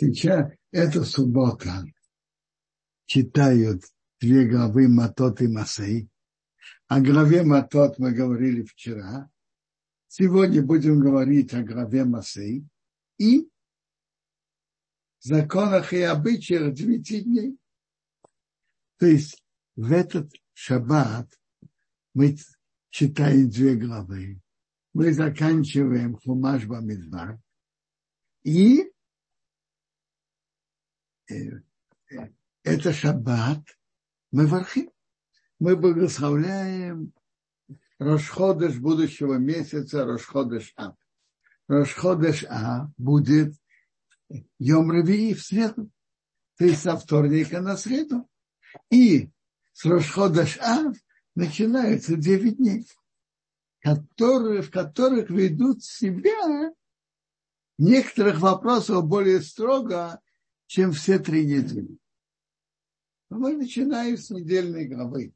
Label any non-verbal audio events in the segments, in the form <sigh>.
Сейчас это суббота. Читают две главы Матот и Масей. О главе Матот мы говорили вчера. Сегодня будем говорить о главе Масей и законах и обычаях девяти дней. То есть в этот шаббат мы читаем две главы. Мы заканчиваем Хумаш Бамидбар. И это шаббат, мы вархим. Мы благословляем Рошходыш будущего месяца, Рошходыш А. Рошходыш А будет Йом Равии в среду, то есть со вторника на среду. И с Рошходыш А начинаются 9 дней, которые, в которых ведут себя некоторых вопросов более строго, чем все три недели. Мы начинаем с недельной главы.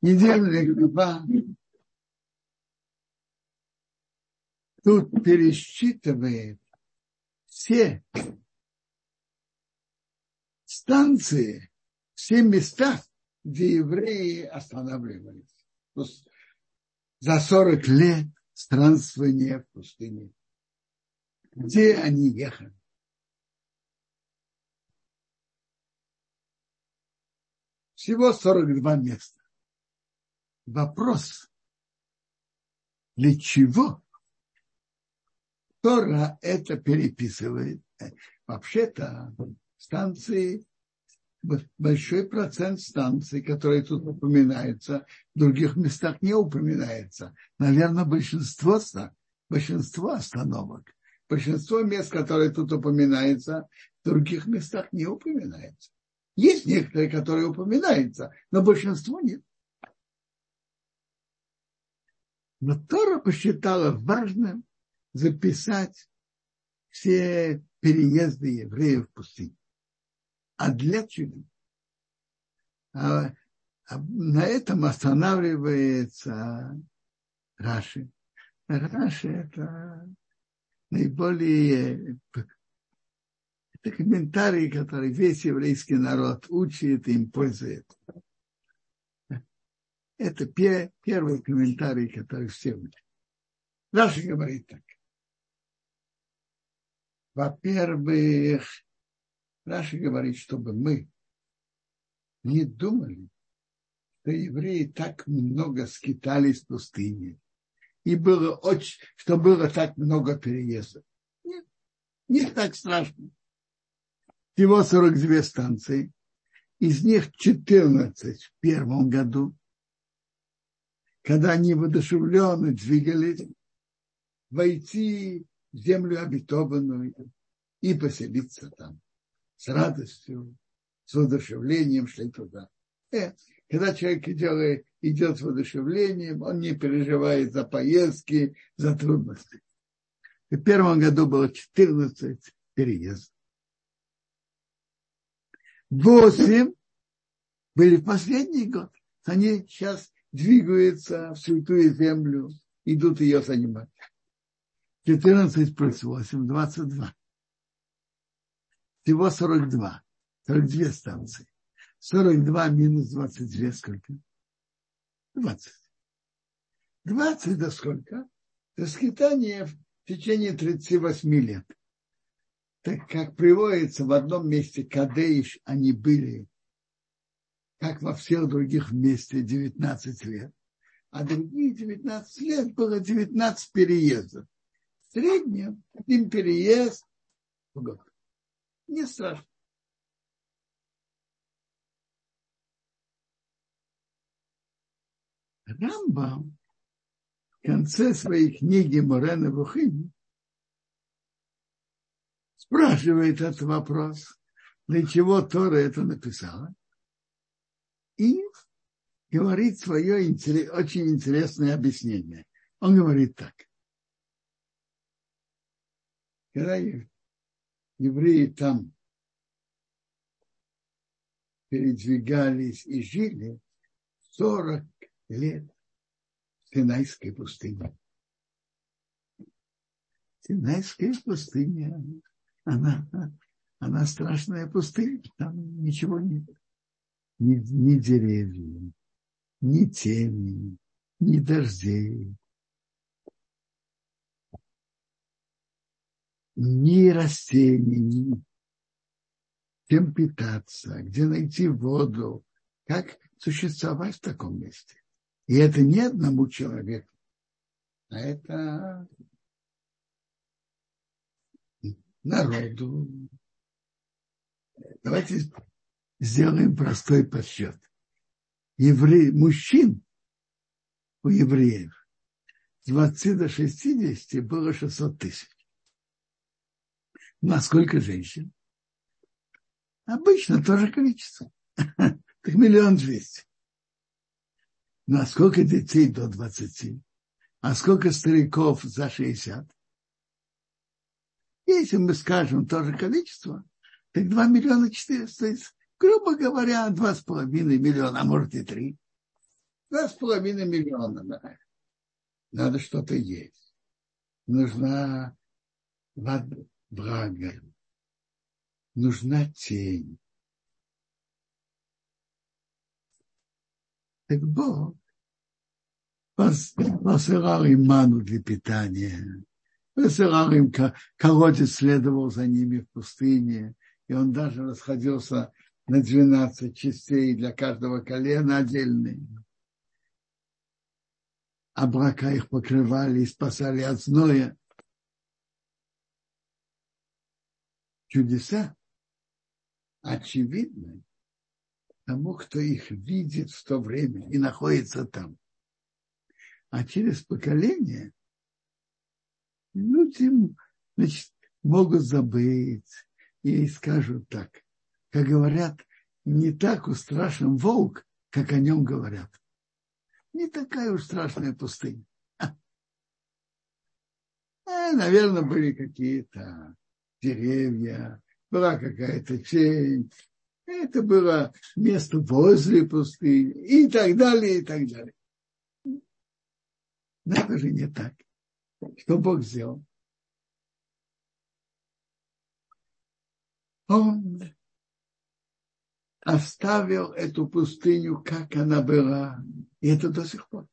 Недельная глава тут пересчитывает все станции, все места, где евреи останавливались. За 40 лет странствования в пустыне. Где они ехали? Всего 42 места. Вопрос, для чего Тора это переписывает? Вообще-то станции, большой процент станций, которые тут упоминаются, в других местах не упоминается. Наверное, большинство, большинство остановок, большинство мест, которые тут упоминаются, в других местах не упоминается. Есть некоторые, которые упоминаются, но большинство нет. Но Тора посчитала важным записать все переезды евреев в пустыню. А для чего? А, а на этом останавливается Раши. Раши это наиболее это комментарии, которые весь еврейский народ учит им пользуется. Это первый комментарий, который все учат. Раши говорит так. Во-первых, Раши говорит, чтобы мы не думали, что евреи так много скитались в пустыне. И было очень, что было так много переездов. Нет, не так страшно всего 42 станции, из них 14 в первом году, когда они воодушевленно двигались, войти в землю обетованную и поселиться там с радостью, с воодушевлением шли туда. Э, когда человек идет, идет с воодушевлением, он не переживает за поездки, за трудности. В первом году было 14 переездов. Восемь были в последний год. Они сейчас двигаются в святую землю, идут ее занимать. 14 плюс 8, 22. Всего 42. 42 станции. 42 минус 22 сколько? 20. 20 до сколько? До скитания в течение 38 лет так как приводится в одном месте Кадеиш, они были, как во всех других месте, 19 лет. А другие 19 лет было 19 переездов. В среднем один переезд в год. Не страшно. Рамбам в конце своей книги Морена Бухини спрашивает этот вопрос, для чего Тора это написала, и говорит свое очень интересное объяснение. Он говорит так. Когда евреи там передвигались и жили 40 лет в Синайской пустыне. Синайская пустыня она, она страшная пустыня, там ничего нет. Ни, ни деревьев, ни тени, ни дождей, ни растений, ни чем питаться, где найти воду, как существовать в таком месте. И это не одному человеку, а это народу. Давайте сделаем простой подсчет. Евре... Мужчин у евреев с 20 до 60 было 600 тысяч. Ну, а сколько женщин? Обычно тоже количество. <laughs> Так миллион двести. Ну, а сколько детей до 20? А сколько стариков за 60? Если мы скажем тоже количество, так 2 миллиона 400, грубо говоря, 2,5 миллиона, а может и 3. 2,5 миллиона, да. Надо что-то есть. Нужна влага. Нужна тень. Так Бог посылал им ману для питания Посылал им колодец, следовал за ними в пустыне, и он даже расходился на 12 частей для каждого колена отдельные. Облака их покрывали и спасали от зноя. Чудеса очевидны тому, кто их видит в то время и находится там. А через поколение люди значит, могут забыть и скажут так, как говорят, не так уж страшен волк, как о нем говорят. Не такая уж страшная пустыня. А, наверное, были какие-то деревья, была какая-то тень, это было место возле пустыни и так далее, и так далее. Это же не так. Что Бог сделал? Он оставил эту пустыню, как она была. И это до сих пор.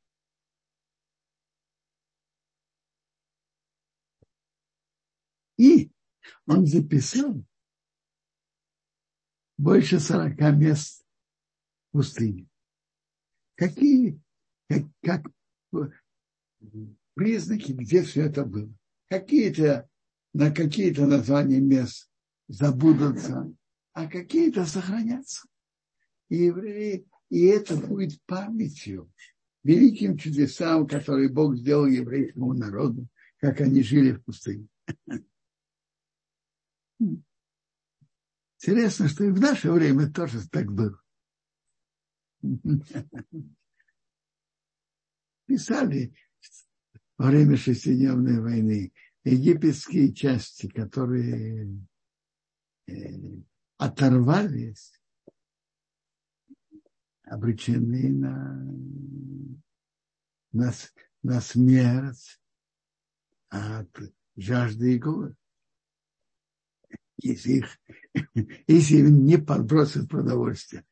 И он записал больше сорока мест в пустыне. Какие, как, как признаки, где все это было. Какие-то, на какие-то названия мест забудутся, а какие-то сохранятся. И евреи, и это будет памятью, великим чудесам, которые Бог сделал еврейскому народу, как они жили в пустыне. Интересно, что и в наше время тоже так было. Писали во время шестидневной войны египетские части, которые э, оторвались, обречены на, на, на смерть от жажды и голода. Если их, <laughs> если им не подбросят продовольствие.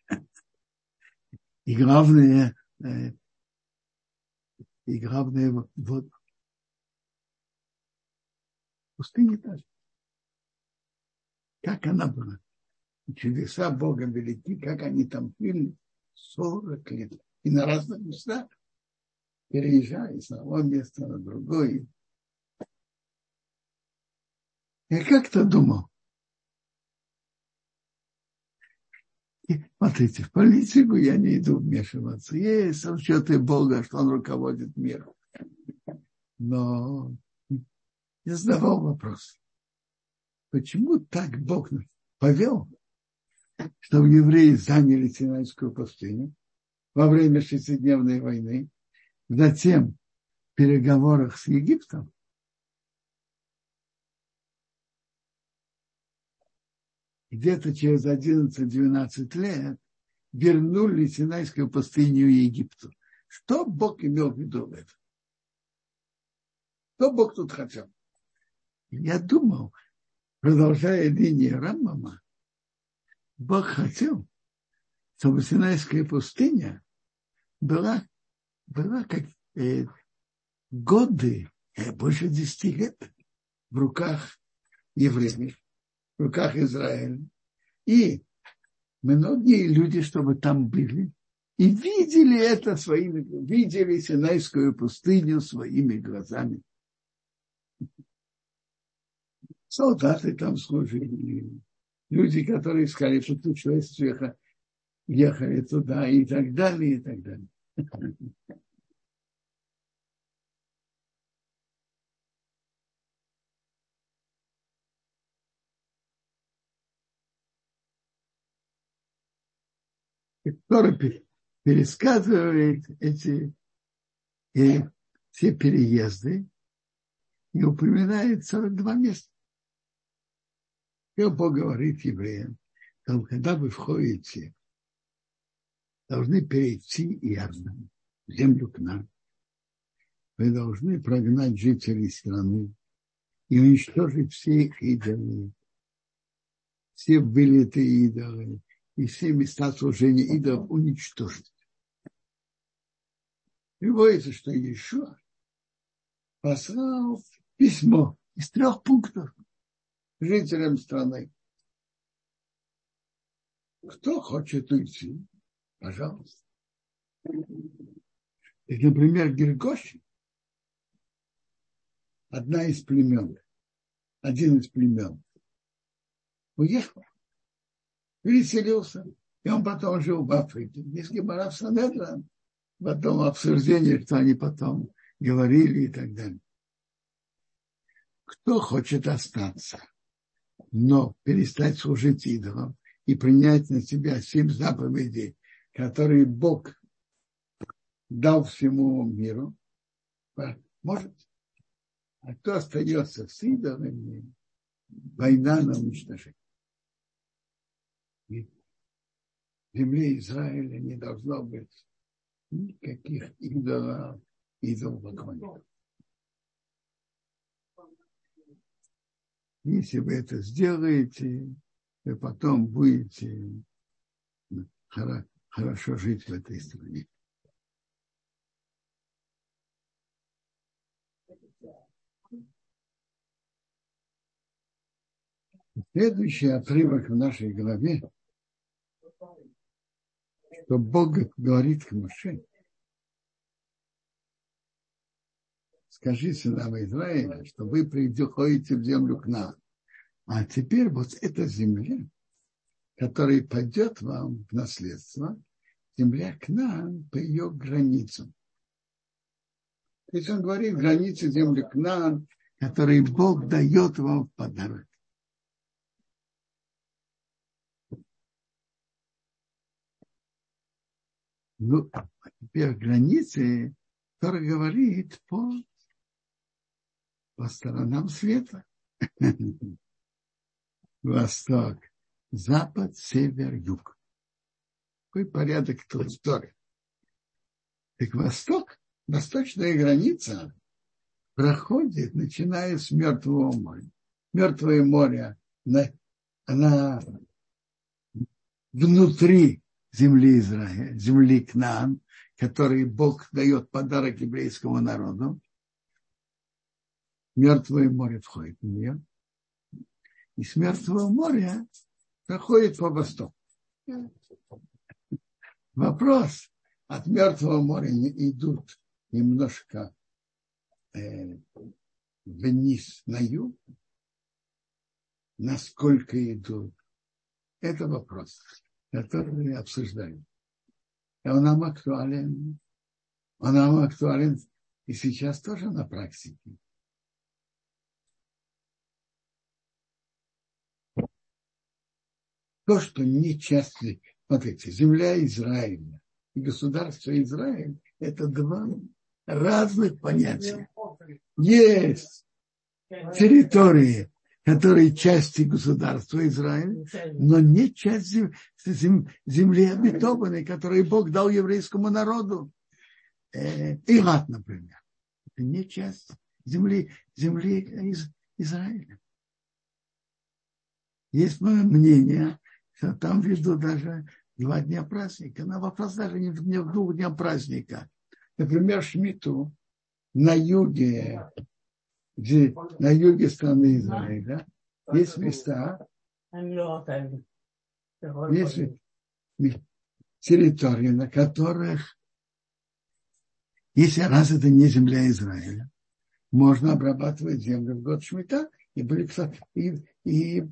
И главное, э, и главное вот пустыне тоже. Как она была. Чудеса Бога велики, как они там жили 40 лет. И на разных местах, переезжая с одного места на другое. Я как-то думал, и, смотрите, в политику я не иду вмешиваться. Есть расчеты Бога, что Он руководит миром. Но я задавал вопрос, почему так Бог повел, чтобы евреи заняли Синайскую пустыню во время шестидневной войны, затем в переговорах с Египтом, где-то через 11-12 лет вернули Синайскую пустыню Египту. Что Бог имел в виду в этом? Что Бог тут хотел? Я думал, продолжая линию Раммама, Бог хотел, чтобы Синайская пустыня была, была как э, годы, э, больше десяти лет в руках евреев, в руках Израиля. И многие люди, чтобы там были, и видели это своими, видели Синайскую пустыню своими глазами. Солдаты там служили, люди, которые искали путешествия, ехали туда и так далее, и так далее. который пересказывает эти и все переезды и упоминает 42 места. И Бог говорит евреям, когда вы входите, должны перейти Иордан, землю к нам. Вы должны прогнать жителей страны и уничтожить все их идолы, все вылитые идолы, и все места служения идолов уничтожить. Приводится, что еще послал письмо из трех пунктов жителям страны. Кто хочет уйти, пожалуйста. И, например, Гергоши, одна из племен, один из племен, уехал переселился. И он потом жил в Африке. Есть Гемора в Санедра, потом обсуждение, что они потом говорили и так далее. Кто хочет остаться, но перестать служить идолам и принять на себя семь заповедей, которые Бог дал всему миру, может. А кто остается с идолами, война на уничтожение земле Израиля не должно быть никаких идолов, идолопоклонников. Если вы это сделаете, вы потом будете хорошо жить в этой стране. Следующий отрывок в нашей главе что Бог говорит к Моше, скажи сынам Израиля, что вы приходите в землю к нам. А теперь вот эта земля, которая пойдет вам в наследство, земля к нам по ее границам. То есть он говорит границы земли к нам, которые Бог дает вам в подарок. ну, теперь границы, который говорит по, по сторонам света. <laughs> Восток, запад, север, юг. Какой порядок тут истории. Так восток, восточная граница проходит, начиная с Мертвого моря. Мертвое море, она внутри земли Израиля, земли Кнаан, который Бог дает подарок еврейскому народу. Мертвое море входит в нее. И с Мертвого моря проходит по востоку. Вопрос. От Мертвого моря идут немножко э, вниз на юг. Насколько идут? Это вопрос который обсуждаем. И он нам актуален. Он нам актуален и сейчас тоже на практике. То, что не часть, смотрите, земля Израиля и государство Израиль, это два разных понятия. Есть территории, которые части государства Израиля, но не часть земли обетованной, которую Бог дал еврейскому народу. Э, Ирак, например. Это не часть земли, земли из Израиля. Есть мое мнение, Там везду даже два дня праздника. Но вопрос даже не в, не в двух днях праздника. Например, Шмиту на юге, где, на юге страны Израиля, есть места, есть территории, на которых, если раз это не земля Израиля, можно обрабатывать землю в год Шмита, и были, и, и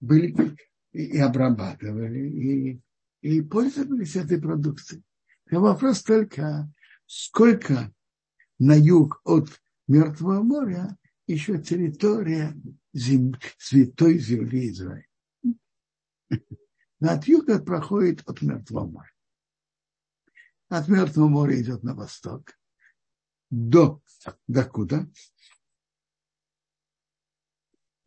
были и обрабатывали, и, и пользовались этой продукцией. И вопрос только, сколько на юг от Мертвого моря еще территория зем... святой земли Израиля. <laughs> От юга проходит от Мертвого моря. От Мертвого моря идет на восток. До, до куда?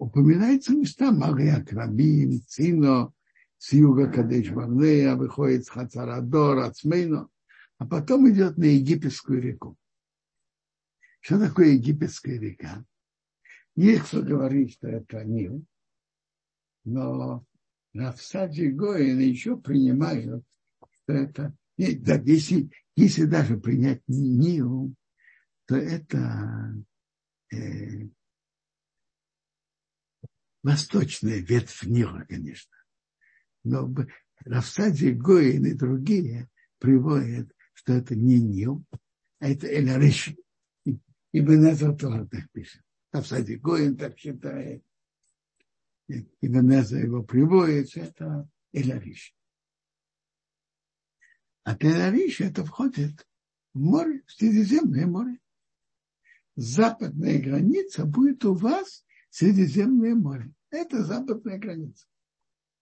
Упоминаются места Мария Крабим, Цино, с юга Кадеш Барнея, выходит с Хацарадор, Ацмейно, а потом идет на египетскую реку. Что такое египетская река? Есть кто говорит, что это Нил, но Рафсаджи Гоин еще принимают, что это... Нет, да, если, если даже принять Нил, то это э, восточная ветвь Нила, конечно. Но Рафсади Гоин и другие приводят, что это не Нил, а это Элариш. И Бенеза тоже так пишет. Рафсади Гоин так считает. И Бенеза его приводит, это Элариш. А Элариш это входит в море, в Средиземное море. Западная граница будет у вас Средиземное море. Это западная граница.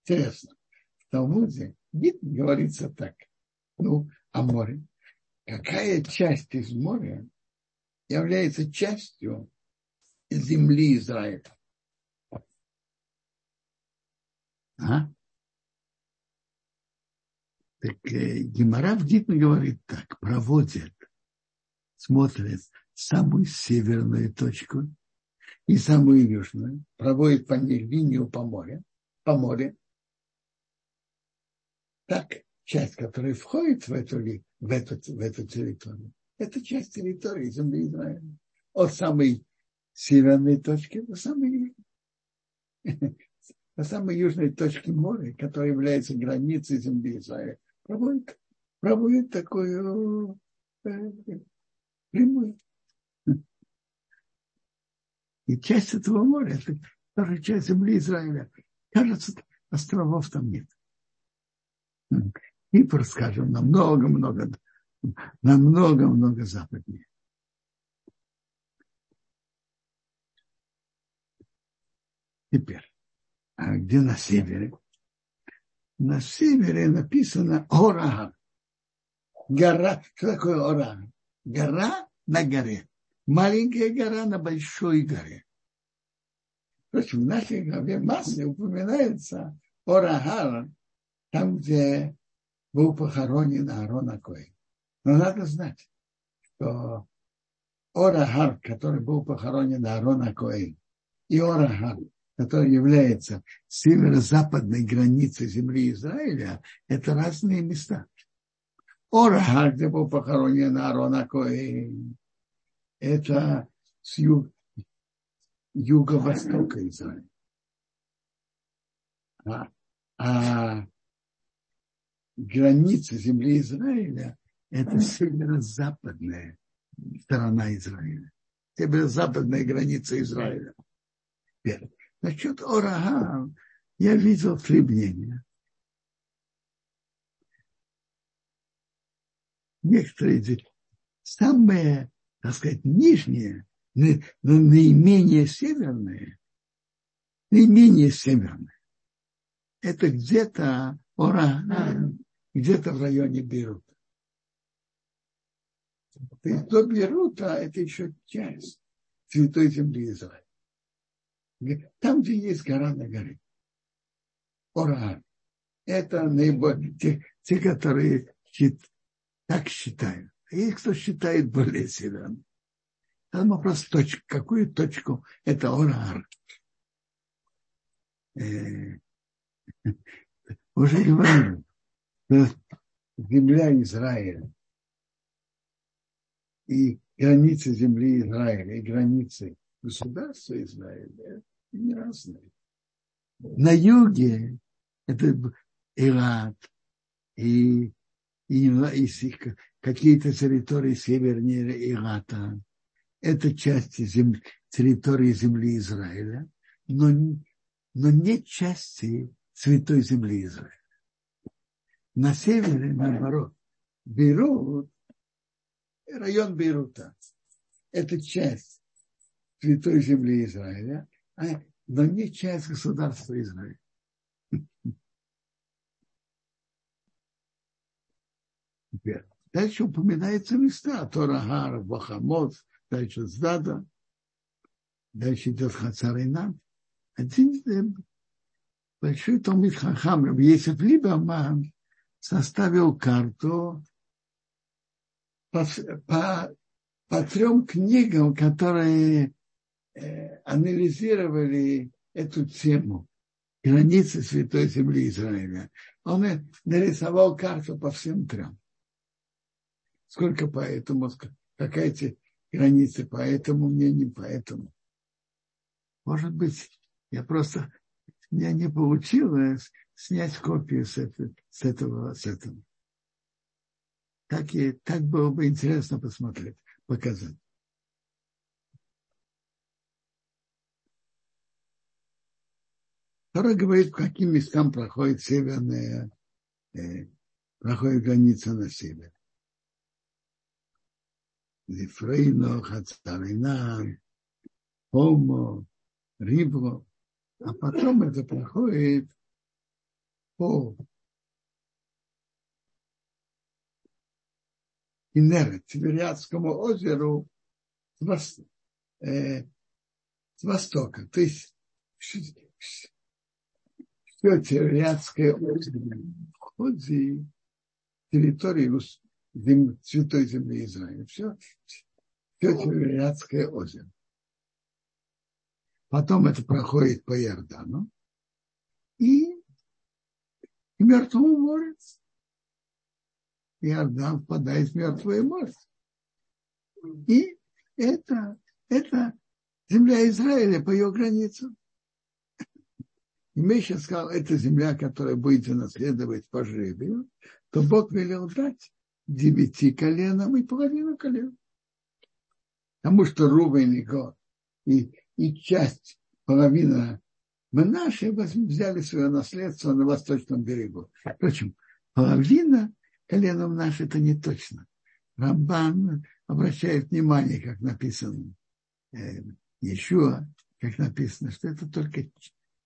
Интересно. В Талмуде говорится так. Ну, о море. Какая часть из моря является частью земли Израиля? А? Так э, Гемора в говорит так, проводит, смотрит самую северную точку и самую южную, проводит по ней линию по морю, по морю. Так, часть, которая входит в эту, в эту, в эту территорию, это часть территории земли Израиля. От самой северной точки до самой южной. До самой южной точки моря, которая является границей земли Израиля, проводит, проводит такую э, прямую. И часть этого моря, это тоже часть земли Израиля. Кажется, островов там нет. Кипр, скажем, намного-много, намного-много западнее. Теперь, а где на севере? На севере написано Ора. Гора. Что такое Ора? Гора на горе маленькая гора на большой горе. Впрочем, в нашей главе массы упоминается Орагар, там, где был похоронен Аарон Акоин. Но надо знать, что Орагар, который был похоронен Аарон Акоин, и Орагар, который является северо-западной границей земли Израиля, это разные места. Орагар, где был похоронен Аарон Акоин, это с юг, юго-востока Израиля. А, а граница земли Израиля – это северо-западная сторона Израиля. Северо-западная граница Израиля. Теперь, насчет Орага я видел три мнения. Некоторые самые так сказать, нижние, но наименее северные, наименее северные, это где-то Ора, где-то в районе Бейрута. То есть до Бейрута это еще часть Святой Земли Израиля. Там, где есть гора на горе. Ора. Это наиболее те, те которые так считают. Есть кто считает более северным. Там вопрос точка. Какую точку? Это Орар. Э, <laughs> уже говорили, земля Израиля и границы земли Израиля и границы государства Израиля не разные. На юге это Ирак и, и, и какие-то территории севернее Ирата. Это части земли, территории земли Израиля, но, но не части святой земли Израиля. На севере, наоборот, Бейрут, район Бейрута, это часть святой земли Израиля, а, но не часть государства Израиля. Теперь. Дальше упоминаются места. Торагар, Бахамот, дальше Здада, дальше идет Хацаринан. Один большой Томит Хахам, Есеф Либаман, составил карту по, по, по трем книгам, которые э, анализировали эту тему границы Святой Земли Израиля. Он нарисовал карту по всем трем. Сколько по этому, какая эти границы по этому мнению, по этому. Может быть, я просто, меня не получилось снять копию с, это, с этого, с этого. Так, и, так было бы интересно посмотреть, показать. Второй говорит, по каким местам проходит северная, э, проходит граница на север. Зефрейно, Хацаринан, Хомо, Рибло. А потом это проходит по Инерет, Тибериадскому озеру с, вос, э, с востока. То есть все Тибериадское озеро входит в территорию зем, святой земли Израиля. Все, все Тибериадское озеро. Потом это проходит по Иордану. И и Мертвому море. Иордан впадает в Мертвое море. И это, это земля Израиля по ее границам. И Миша сказал, это земля, которая будет наследовать по жребию, то Бог велел дать девяти коленам и половину колен. Потому что Рубин и и, и часть, половина мы наши взяли свое наследство на восточном берегу. Впрочем, половина коленом наш это не точно. Рамбан обращает внимание, как написано э, еще, как написано, что это только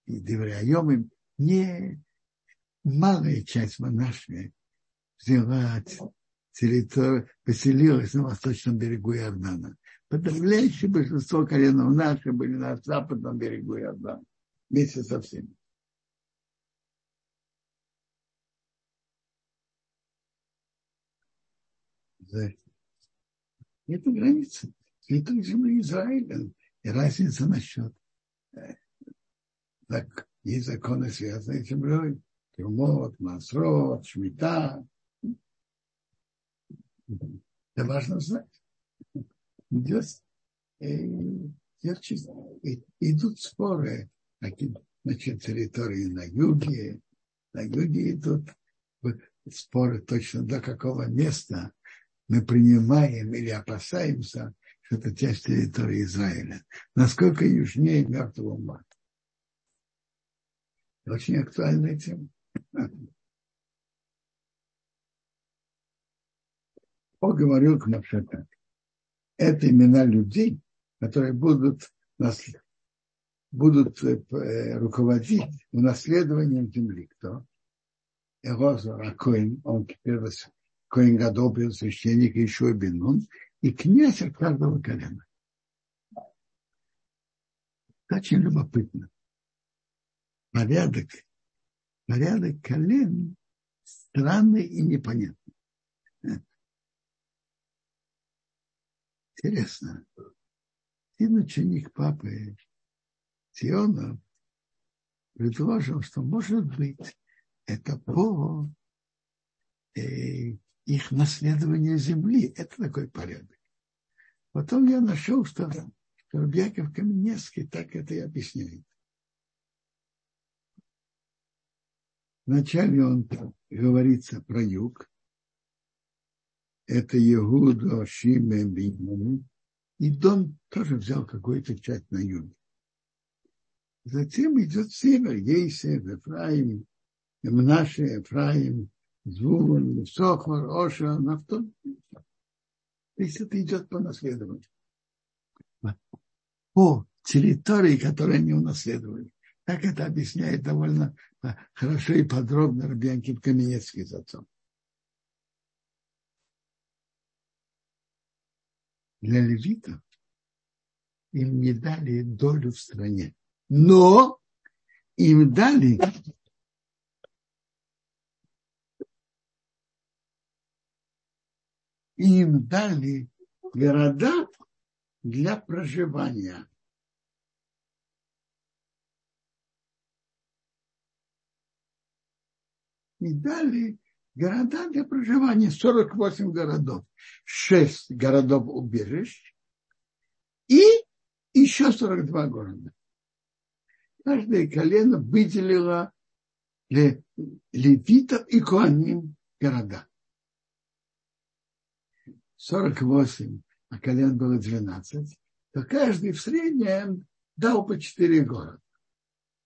и Девряем не малая часть монашей взяла поселилась на восточном берегу Иордана. Подавляющее большинство коленов наших были на западном берегу Иордана вместе со всеми. Это граница святой земли Израиля. И разница насчет э, так, есть законы, связанные с землей. Тюмот, Масрот, Шмита. Это важно знать. Идет, э, идут споры значит, территории на юге. На юге идут споры точно до какого места мы принимаем или опасаемся, что это часть территории Израиля. Насколько южнее Мертвого моря. Очень актуальная тема. Бог говорил к Моше так. Это имена людей, которые будут наследовать будут э, э, руководить унаследованием земли. Кто? Эроза Акоин, он первый Коин первый священник, еще Бенун, и князь от каждого колена. Очень любопытно. Порядок, порядок колен странный и непонятный. Интересно. Сын ученик папы Сиона предложил, что может быть это по э, их наследованию земли. Это такой порядок. Потом я нашел, что, что Рабьяков Каменецкий так это и объясняет. Вначале он говорится про юг. Это Егуда, Шиме, Биньман. И Дон тоже взял какую-то часть на юге. Затем идет север, Ейсев, Ефраим, Мнаше, Ефраим, Звулан, Сохор, Оша, Нафтон. То есть это идет по наследованию. По территории, которые они унаследовали. Так это объясняет довольно хорошо и подробно Рабианкин Каменецкий с отцом. Для левитов им не дали долю в стране, но им дали им дали города для проживания. И дали города для проживания, 48 городов, 6 городов убежищ и еще 42 города. Каждое колено выделило левитов и куаним города. 48, а колен было 12, то каждый в среднем дал по 4 города.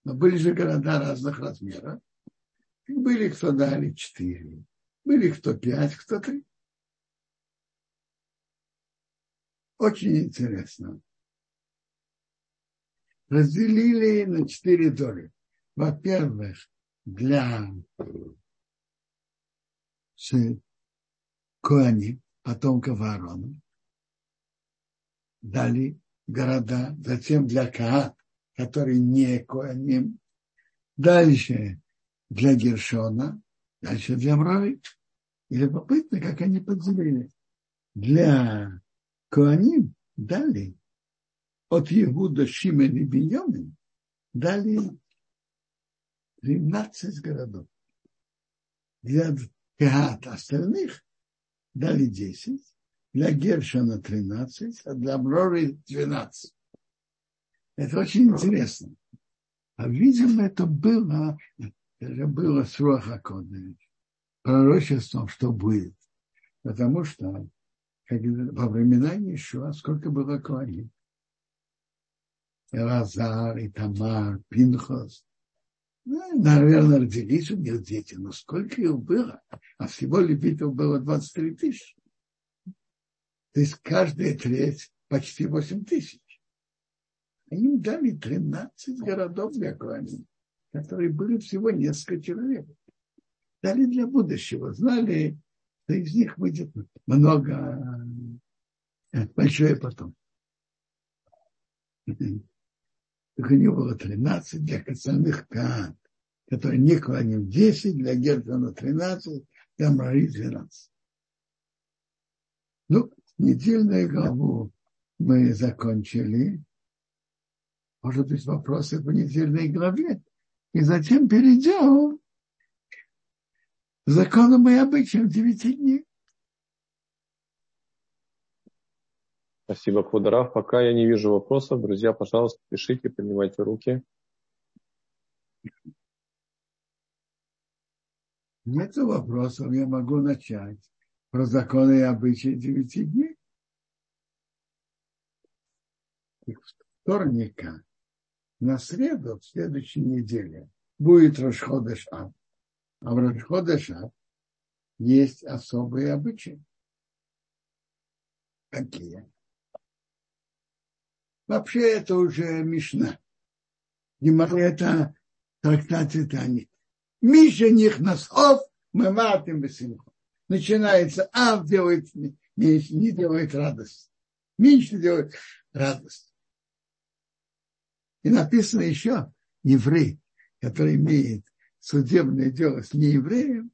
Но были же города разных размеров. Были, кто дали 4, были кто 5, кто 3. Очень интересно. Разделили на четыре доли. Во-первых, для Коани, потомков Аарона, дали города, затем для Каат, который не Коаним, дальше для Гершона, дальше для Мрави. И любопытно, как они поделили. Для Коаним дали от Иуда, Шимен и Беньямин дали 12 городов. Для Каат остальных дали 10, для Гершона 13, а для Мрори 12. Это очень интересно. А видимо, это было, это было с Руахакодович, пророчеством, что будет. Потому что как, во времена Ишуа сколько было Коаним. Элазар, Тамар, Пинхос. Ну, наверное, родились у них дети, но сколько их было? А всего левитов было 23 тысячи. То есть каждая треть почти 8 тысяч. Им дали 13 городов для Коаним, которые были всего несколько человек. Дали для будущего. Знали, что из них выйдет много, э, большое потом. Так у него было 13 для остальных Каан, которые не клоним 10, для Гердона 13, для Мрари 12. Ну, недельную главу мы закончили. Может быть, вопросы по недельной главе. И затем перейдем к законам и обычаям девяти дней. Спасибо, Квадраф. Пока я не вижу вопросов, друзья, пожалуйста, пишите, поднимайте руки. Нет вопросов, я могу начать про законы и обычаи девяти дней. Вторника на среду в следующей неделе будет Рашхода Шаб. А в Рашхода Шаб есть особые обычаи. Какие? Вообще это уже Мишна. Гимара это трактат Тани. Миша них насов, мы матим бесимху. Начинается, а делает, не, не делает радость. Меньше делает радость. И написано еще, еврей, который имеет судебное дело с неевреем,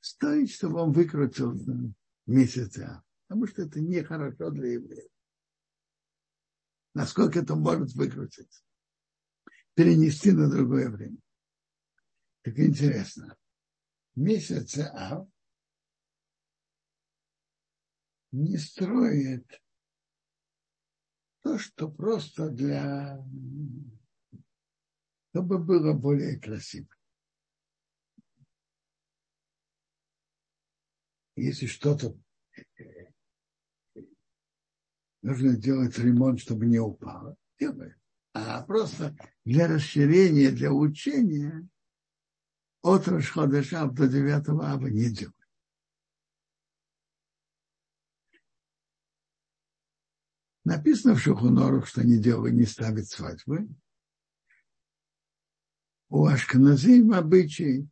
стоит, чтобы он выкрутился месяца. Потому что это нехорошо для евреев насколько это может выкрутиться, перенести на другое время. Так интересно. месяце Ав не строит то, что просто для... чтобы было более красиво. Если что-то нужно делать ремонт, чтобы не упало, делает. А просто для расширения, для учения от Рашходаша до 9 аба не делает. Написано в Шухунорах, что не делают, не ставят свадьбы. У Ашканазим обычай,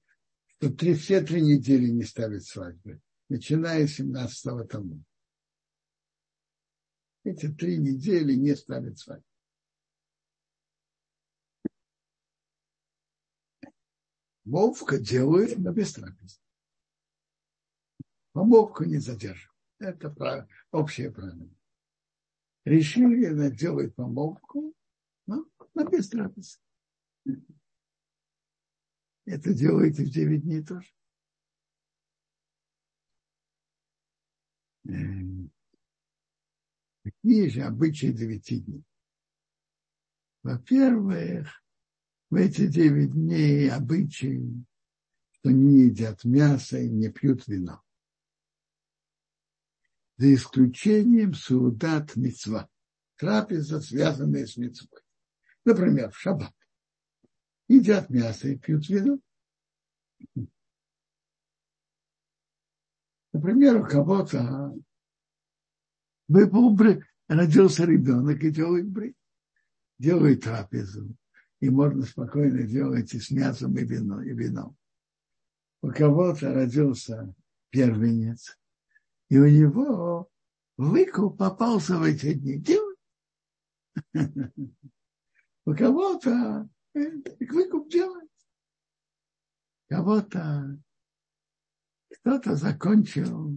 что три, все три недели не ставят свадьбы, начиная с 17-го тому. Эти три недели не ставят свадьбы. Вовка делает, но без трапезы. Помолвку не задерживает. Это общее правило решили делать помолвку, но, но без трапезы. Это делаете в 9 дней тоже. Какие же обычаи 9 дней? Во-первых, в эти 9 дней обычаи, что не едят мясо и не пьют вино за исключением саудат мецва, трапеза, связанная с мецвой. Например, в шаббат. Едят мясо и пьют вино. Например, у кого-то выпал брик, родился ребенок и делает брик. Делает трапезу. И можно спокойно делать и с мясом, и вино, и вином. У кого-то родился первенец, и у него выкуп попался в эти дни. <laughs> У кого-то выкуп делает. Кого-то кто-то закончил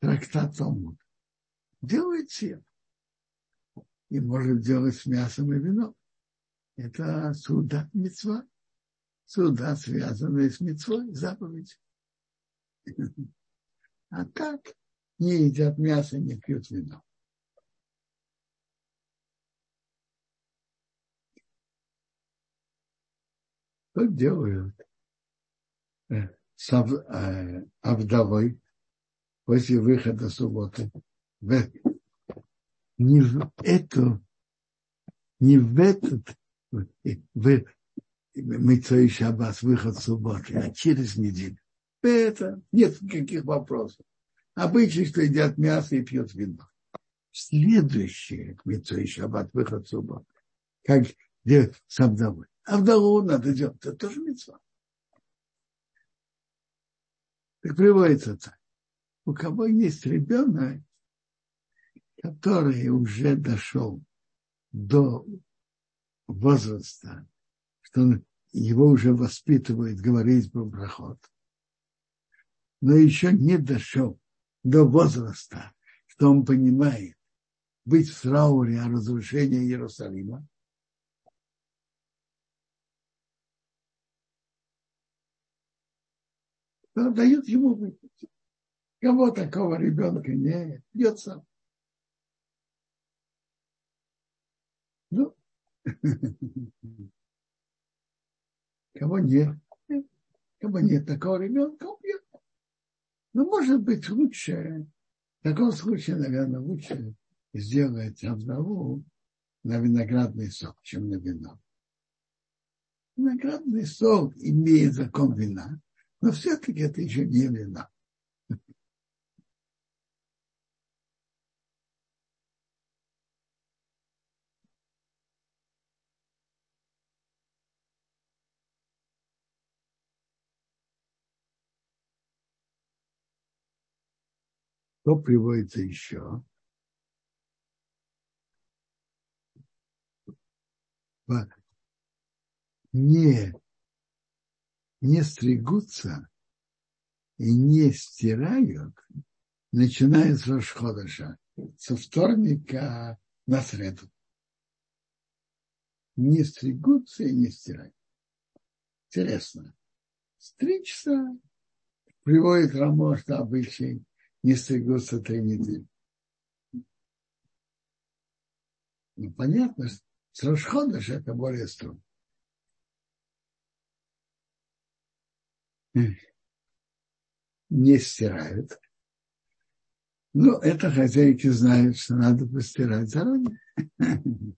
трактат Талмуд. Делает себе. И может делать с мясом и вином. Это суда мецва. Суда, связанные с мецвой, заповедь. <laughs> А так не едят мясо, не пьют вино. Что делают э, э, Авдовой после выхода субботы? Не в эту, не в этот, в Митцой Шаббас, выход субботы, а через неделю. Это нет никаких вопросов. Обычно, что едят мясо и пьют вино. Следующее к Митцой Шаббат, выход субботы, как делать с Авдовой. Авдову надо делать, это тоже митцва. Так приводится так. У кого есть ребенок, который уже дошел до возраста, что он, его уже воспитывает говорить про проход, но еще не дошел до возраста, что он понимает быть в трауре о разрушении Иерусалима, то дают ему выпить. Кого такого ребенка нет, пьет сам. Ну, <laughs> кого нет, кого нет такого ребенка, он. Ну, может быть лучше, в таком случае, наверное, лучше сделать обнову на виноградный сок, чем на вино. Виноградный сок имеет закон вина, но все-таки это еще не вино. Что приводится еще? Не, не стригутся и не стирают, начиная с Рошходыша, со вторника на среду. Не стригутся и не стирают. Интересно. Стричься приводит Рамо, что обычай не стригутся три недели. Ну, понятно, с Рошходыш это более строго. Не стирают. Ну, это хозяйки знают, что надо постирать заранее. <laughs>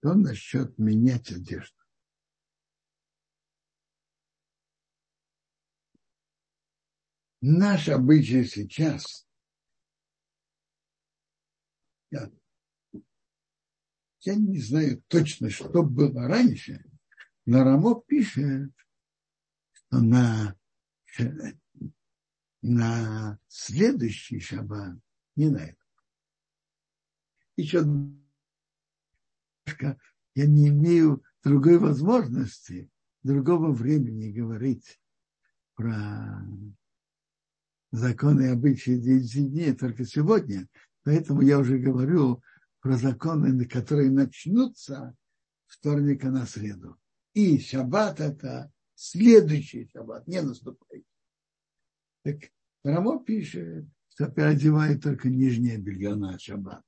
То насчет менять одежду. Наш обычай сейчас, я, я не знаю точно, что было раньше, но Рамо пишет, что на, на следующий шаббат, не на это. Еще я не имею другой возможности, другого времени говорить про законы и обычаи 10 дней только сегодня. Поэтому я уже говорю про законы, которые начнутся вторника на среду. И шаббат это следующий шаббат, не наступающий. Так Рамо пишет, что переодевает только нижнее белье на шаббат.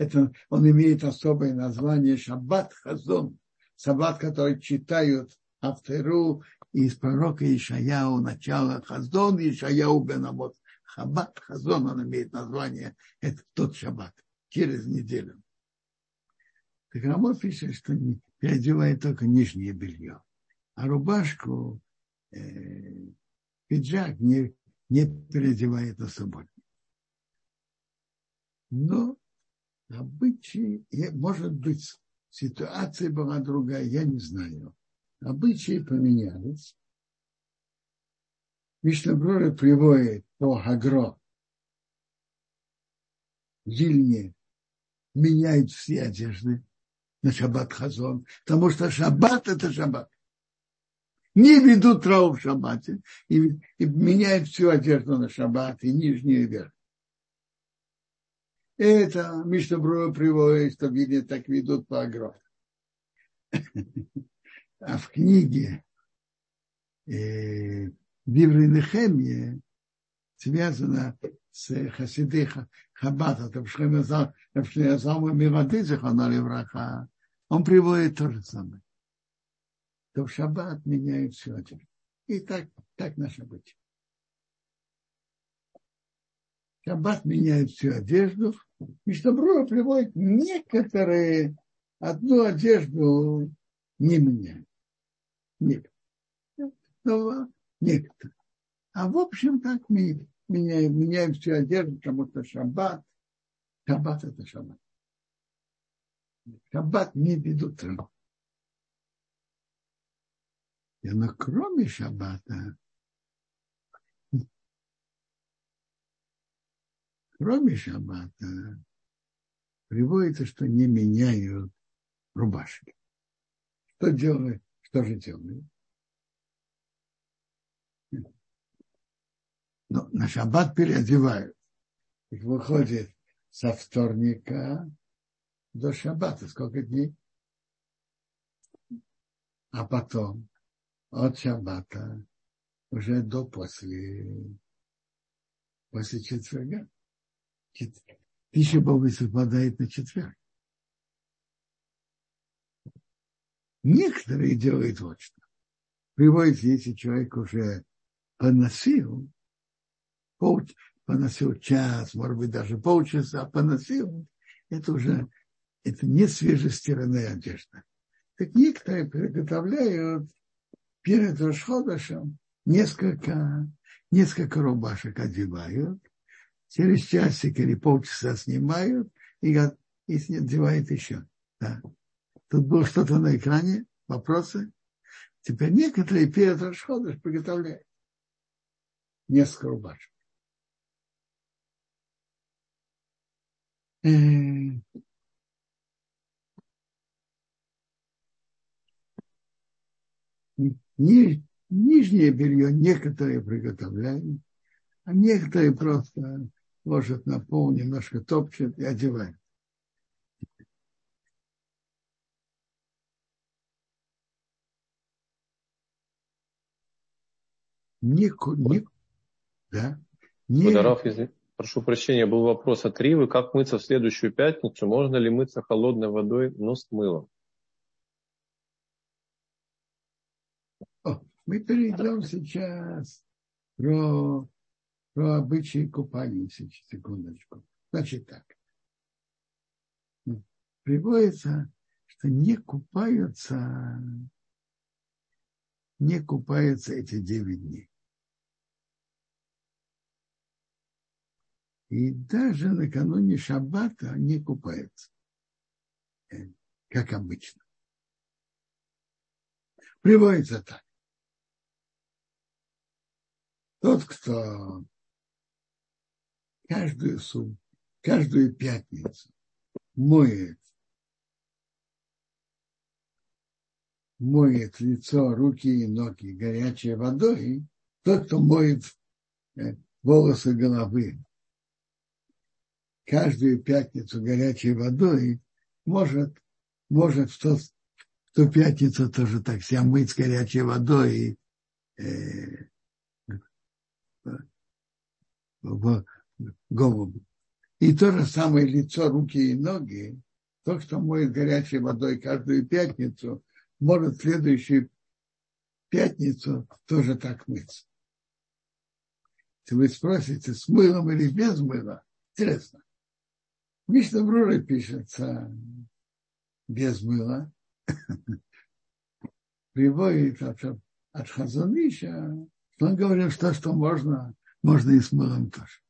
Это, он имеет особое название шаббат хазон. Шаббат, который читают автору из пророка Ишаяу, начало Хазон, Ишаяу Бенамот. Хаббат, Хазон, он имеет название, это тот шаббат, через неделю. Так Рамот пишет, что переодевает только нижнее белье, а рубашку, э, пиджак не, не переодевает субботу. Но обычаи, может быть, ситуация была другая, я не знаю обычаи поменялись. Мишнаброра приводит по Хагро Вильне меняет все одежды на шаббат хазон, потому что шаббат это шаббат. Не ведут траур в шаббате и, и меняют всю одежду на шаббат и нижнюю и верх. Это Мишнаброра приводит, что видно, так ведут по Агро. а в книге э, Диври Нехемия связано с Хасиды Хабата, Равшлеязама Мивады Заханаливраха, он приводит то же самое. То в шаббат меняет все. И так, так наше быть. Шаббат меняет всю одежду. Бруа приводит некоторые одну одежду не меняют. Нет. Ну, некоторые. А в общем так мы меняем, меняем всю одежду, потому что шаббат, шаббат это шаббат. Шаббат не ведут Но кроме шаббата, кроме шаббата, приводится, что не меняют рубашки. Что делают? Что же делают? Ну, на шаббат переодевают. Их выходит со вторника до шаббата. Сколько дней? А потом от шаббата уже до после, после четверга. Пища Бога совпадает на четверг. Некоторые делают вот что. Приводит, если человек уже поносил, пол, поносил час, может быть, даже полчаса, поносил, это уже это не свежестиранная одежда. Так некоторые приготовляют перед Рошходышем несколько, несколько рубашек одевают, через часик или полчаса снимают и, и надевают еще. Да. Тут было что-то на экране, вопросы. Теперь некоторые перед расходом приготовляют несколько рубашек. Э, нижнее белье некоторые приготовляют, а некоторые просто ложит на пол, немножко топчет и одевает. Нику, ник, да? Не... Подаров, если... прошу прощения, был вопрос от Ривы. Как мыться в следующую пятницу? Можно ли мыться холодной водой, но с мылом? О, мы перейдем сейчас про про обычаи купания. Секундочку. Значит так. Приводится, что не купаются, не купаются эти девять дней. И даже накануне шаббата не купаются, как обычно. Приводится так. Тот, кто каждую сумму, каждую пятницу моет, моет лицо, руки и ноги горячей водой, тот, кто моет э, волосы головы каждую пятницу горячей водой, может, может в, тот, в ту тоже так себя мыть с горячей водой и, э, голову. И то же самое лицо, руки и ноги, то, что моет горячей водой каждую пятницу, может в следующую пятницу тоже так мыться. Если вы спросите, с мылом или без мыла, интересно. Мишна Брура пишется без мыла. <laughs> Приводит от, от Хазанища, что он говорил, что, что можно, можно и с мылом тоже.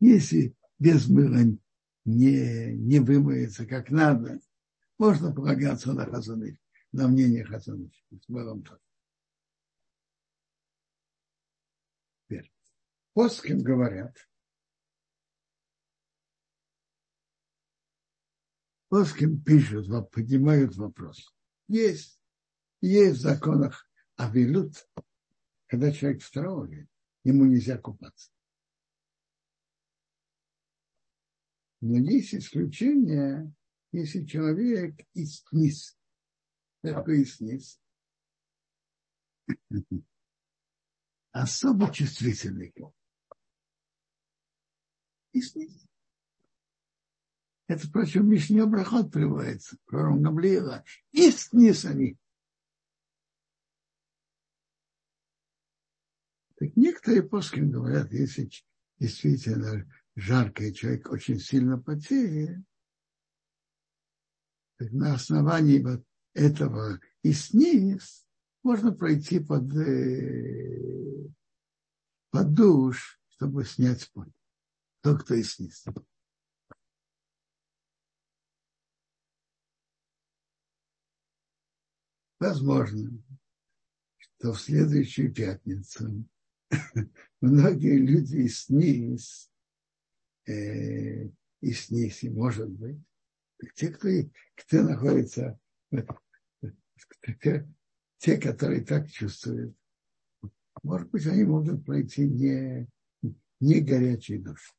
Если без мыла не, не вымоется как надо, можно полагаться на Хазаныч, на мнение Хазаныч, с мылом тоже. Поским говорят, Поским пишут, поднимают вопрос. Есть, есть в законах Авилут, когда человек в трауре, ему нельзя купаться. Но есть исключение, если человек из низ. Такой из низ. <laughs> Особо чувствительный и снизу. Это, впрочем, Мишне Брахот приводится, пророк Гамлиила, и сниз они. Так некоторые после говорят, если действительно жарко, и человек очень сильно потеет, на основании вот этого и сниз можно пройти под, э, под душ, чтобы снять пот тот, кто и снес. Возможно, что в следующую пятницу <laughs> многие люди и сниз, э, и сниз, и может быть, те, кто, кто находится, те, те, которые так чувствуют, может быть, они могут пройти не, не горячий душ.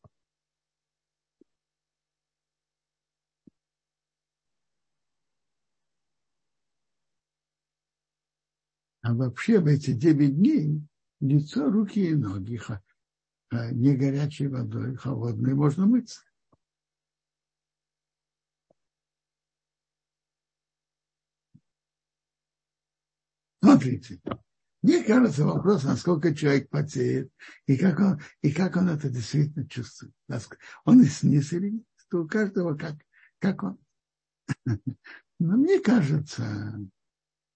А вообще в эти девять дней лицо, руки и ноги не горячей водой, холодной можно мыться. Смотрите, мне кажется вопрос, насколько человек потеет, и как он, и как он это действительно чувствует. Он и снизу или нет, у каждого как, как он. <laughs> Но мне кажется,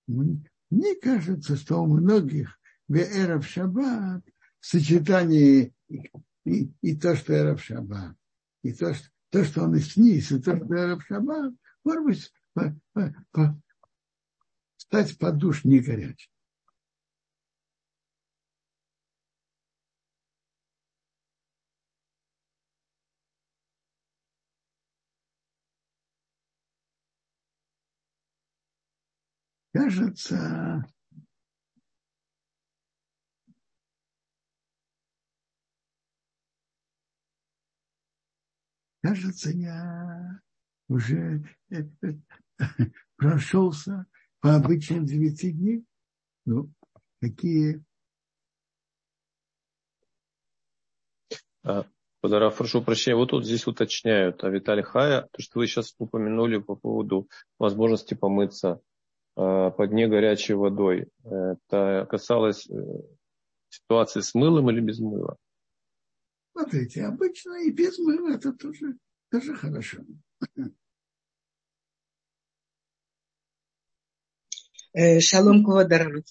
мне кажется, что у многих в Эров Шаббат в сочетании и, и то, что Эров Шаббат, и то, что, то, что он и сниз, и то, что Эров Шаббат, может быть, по, по, по, стать под душ не горячим. кажется, кажется, я уже э, э, <laughs> прошелся по обычным девяти дней. Ну, какие Подарав, прошу прощения, вот тут здесь уточняют, а Виталий Хая, то, что вы сейчас упомянули по поводу возможности помыться э, под не горячей водой, это касалось э, ситуации с мылом или без мыла? Смотрите, обычно и без мыла это тоже, тоже хорошо. Э, шалом Квадаров.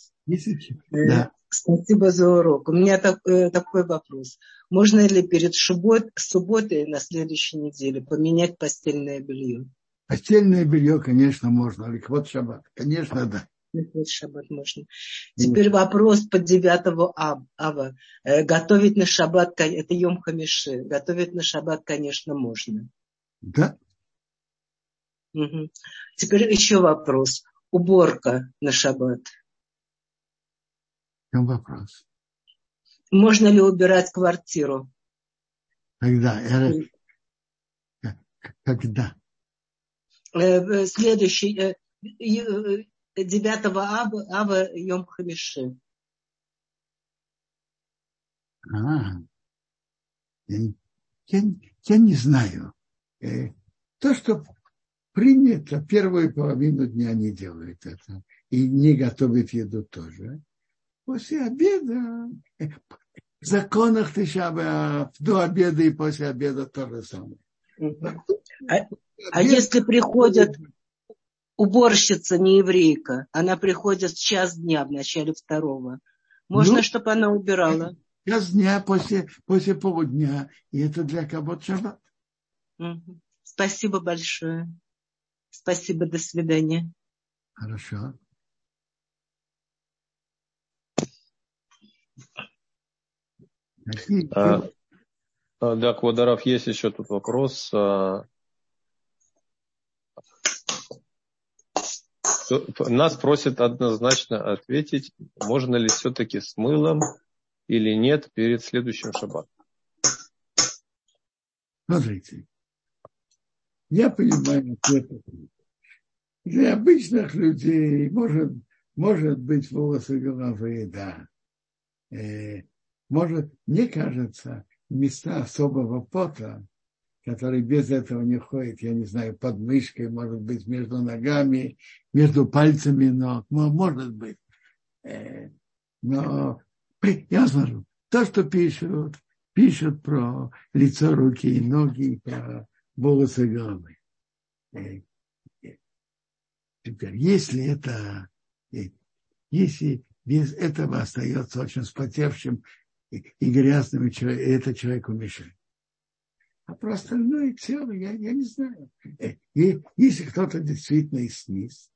Да. Спасибо за урок. У меня так, э, такой вопрос. Можно ли перед шубот, субботой на следующей неделе поменять постельное белье? Постельное белье, конечно, можно. Ликвот шаббат. Конечно, да. Ликвот шаббат можно. Теперь вопрос по 9 ава. Э, готовить на шаббат, это Йом Хамиши. Готовить на шаббат, конечно, можно. Да. Угу. Теперь еще вопрос. Уборка на шаббат чем вопрос? Можно ли убирать квартиру? Когда? Когда? Э, э, следующий, 9 э, ава, ава Йом Хамиши. А, я, я, я не знаю. То, что принято, первую половину дня не делают это. И не готовят еду тоже после обеда, в законах Тишаба, до обеда и после обеда то же самое. А, а если приходят уборщица, не еврейка, она приходит в час дня, в начале второго, можно, ну, чтобы она убирала? Час дня после, после полудня, и это для кого-то шаббат. Спасибо большое. Спасибо, до свидания. Хорошо. А, а, да, Квадаров, есть еще тут вопрос. Нас просят однозначно ответить, можно ли все-таки с мылом или нет перед следующим шаббатом. Смотрите, я понимаю ответ. Для обычных людей может, может быть волосы головы, да. Э, может, мне кажется, места особого пота, который без этого не ходит, я не знаю, под мышкой, может быть, между ногами, между пальцами ног, может быть. Э, но я смотрю, то, что пишут, пишут про лицо, руки и ноги, про волосы головы. Э, теперь, если это, если без этого остается очень спотевшим и грязным, и это человеку мешает. А про остальное тело я, я не знаю. Э, и если кто-то действительно и сниз,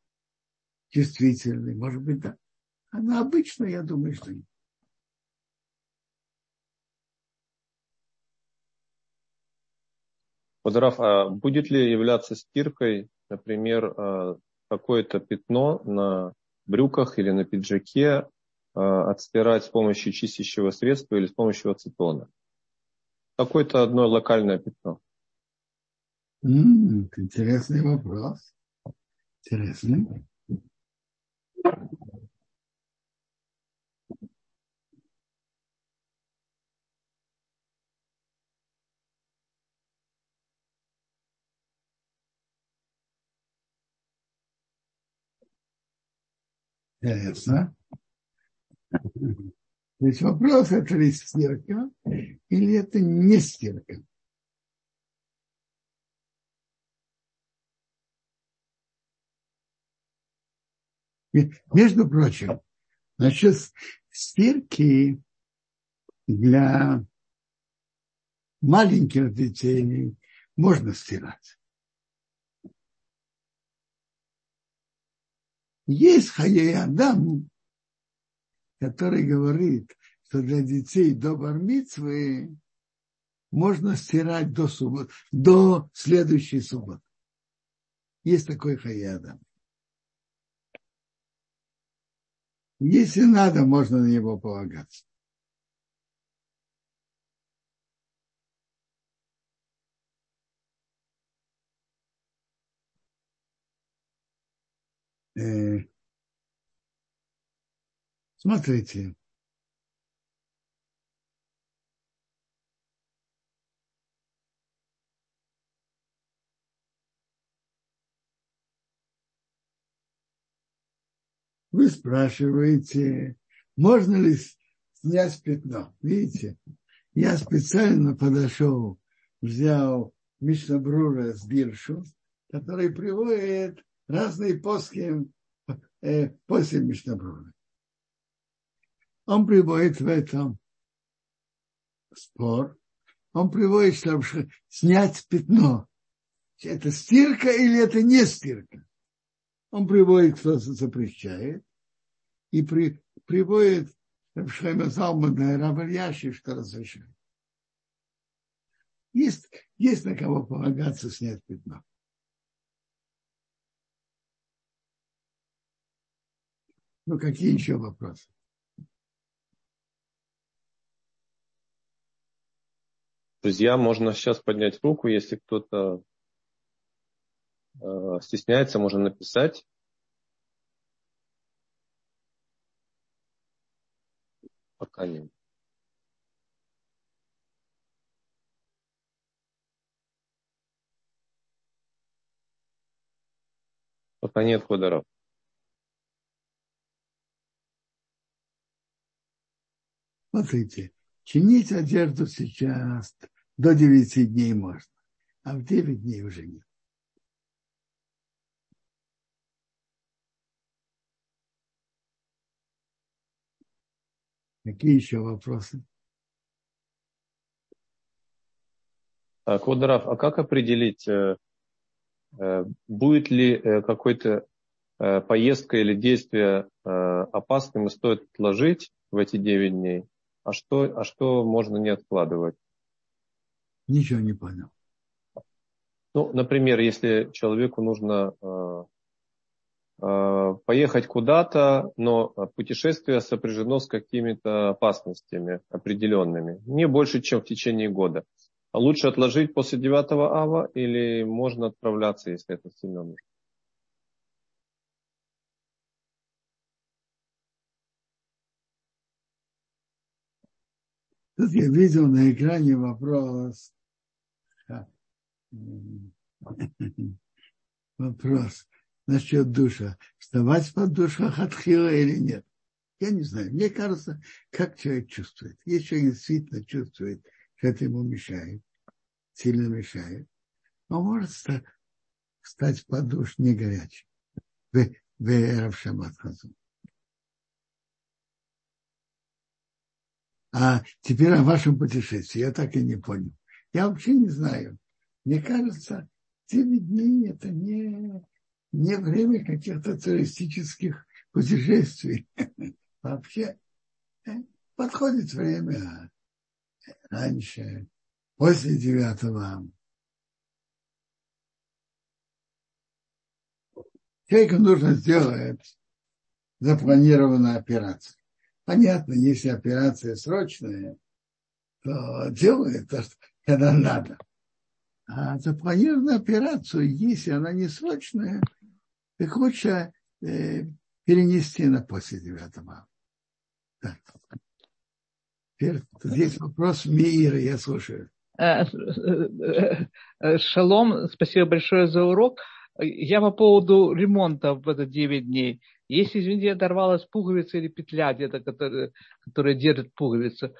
чувствительный, может быть, да. А на обычно, я думаю, что нет. Подоров, а будет ли являться стиркой, например, а, какое-то пятно на брюках или на пиджаке а, отстирать с помощью чистящего средства или с помощью ацетона. Какое-то одно локальное пятно. Интересный вопрос. Интересный. Интересно. То есть вопрос, это ли стирка или это не стирка. Между прочим, насчет стирки для маленьких детей можно стирать. Есть Хаей Адам, который говорит, что для детей до бармицвы можно стирать до, суббот, до следующей субботы. Есть такой Хаядам. Если надо, можно на него полагаться. Э, Смотрите. Вы спрашиваете, можно ли снять пятно? Видите, я специально подошел, взял Мишнабрура с Биршу, который приводит разные поски э, после Мишнабрура. Он приводит в этом спор, он приводит, чтобы снять пятно. Это стирка или это не стирка? Он приводит, кто запрещает, и при, приводит Шлема Залмана Равальяши, что разрешает. Есть, есть на кого полагаться снять пятно. Ну, какие еще вопросы? Друзья, можно сейчас поднять руку, если кто-то э, стесняется, можно написать. Пока нет. Пока нет ходоров. Смотрите, чинить одежду сейчас до 9 дней можно, а в 9 дней уже нет. Какие еще вопросы? Квадраф, а как определить, э, э, будет ли э, какой-то поездка или действие опасным и стоит отложить в эти 9 дней, а что, а что можно не откладывать? Ничего не понял. Ну, например, если человеку нужно Э, поехать куда-то, но путешествие сопряжено с какими-то опасностями определенными, не больше, чем в течение года. А лучше отложить после 9 ава или можно отправляться, если это сильно нужно? Тут я видел на экране вопрос. <laughs> Вопрос насчет душа, вставать под душа хатхила или нет. Я не знаю. Мне кажется, как человек чувствует. Если человек действительно чувствует, что это ему мешает, сильно мешает, он может стать под душ не в А теперь о вашем путешествии. Я так и не понял. Я вообще не знаю. Мне кажется, 9 дней это не, не время каких-то туристических путешествий. <laughs> Вообще э, подходит время раньше, после девятого. Человеку нужно сделать запланированную операцию. Понятно, если операция срочная, то делает то, когда надо. А запланированную операцию, если она не срочная, так лучше э, перенести на после 9 марта. Так. Теперь есть вопрос Мира, я слушаю. Э, э, шалом, спасибо большое за урок. Я по поводу ремонта в это 9 дней. Если, извините, оторвалась пуговица или петля где-то, которая, которая держит пуговицу,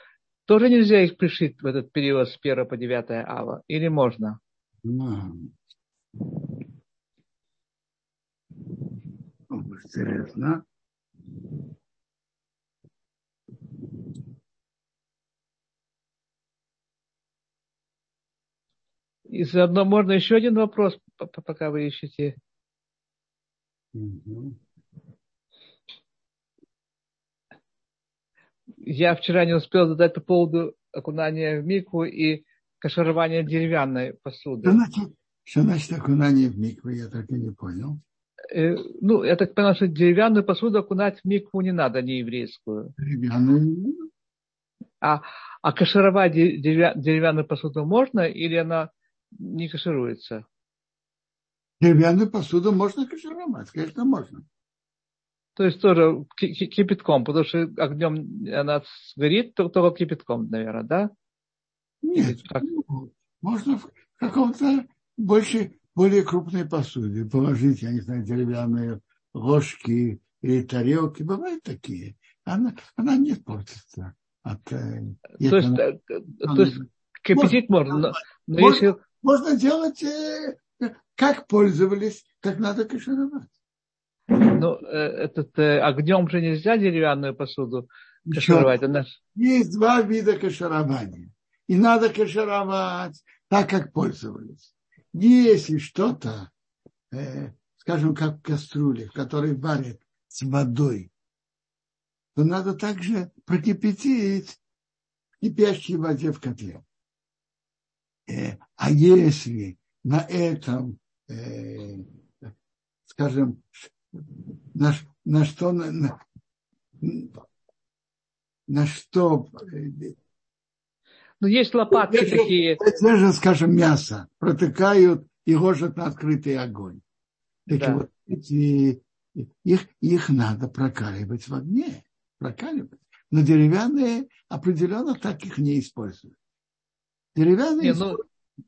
тоже нельзя их пришить в этот период с 1 по 9 ава? Или можно? Интересно. И заодно можно еще один вопрос, пока вы ищете. Я вчера не успел задать по поводу окунания в мику и каширования деревянной посуды. Что значит, что значит окунание в микву? Я так и не понял. Э, ну, я так понял, что деревянную посуду окунать в микву не надо, не еврейскую. Деревянную А, а кашировать деревянную посуду можно или она не кашируется? Деревянную посуду можно кашировать, конечно, можно. То есть тоже кипятком, потому что огнем она сгорит, только кипятком, наверное, да? Нет, как? Ну, можно в каком-то больше, более крупной посуде положить, я не знаю, деревянные ложки или тарелки. Бывают такие. Она, она не портится. От, э, то, есть, она, э, то есть кипятить можно, можно, но, можно, если... можно делать, э, как пользовались, как надо кашировать. Ну, этот огнем же нельзя деревянную посуду кашировать. Она... Есть два вида каширования. И надо кашировать так, как пользовались. Если что-то, э, скажем, как в кастрюле, в которой варят с водой, то надо также прокипятить в кипящей воде в котле. Э, а если на этом, э, скажем, на, на что на, на что э, ну, есть лопатки Даже, такие. Даже, скажем, мясо протыкают и ложат на открытый огонь. Так да. вот эти, их, их надо прокаливать в огне. Прокаливать. Но деревянные определенно так их не используют. Деревянные не, ну...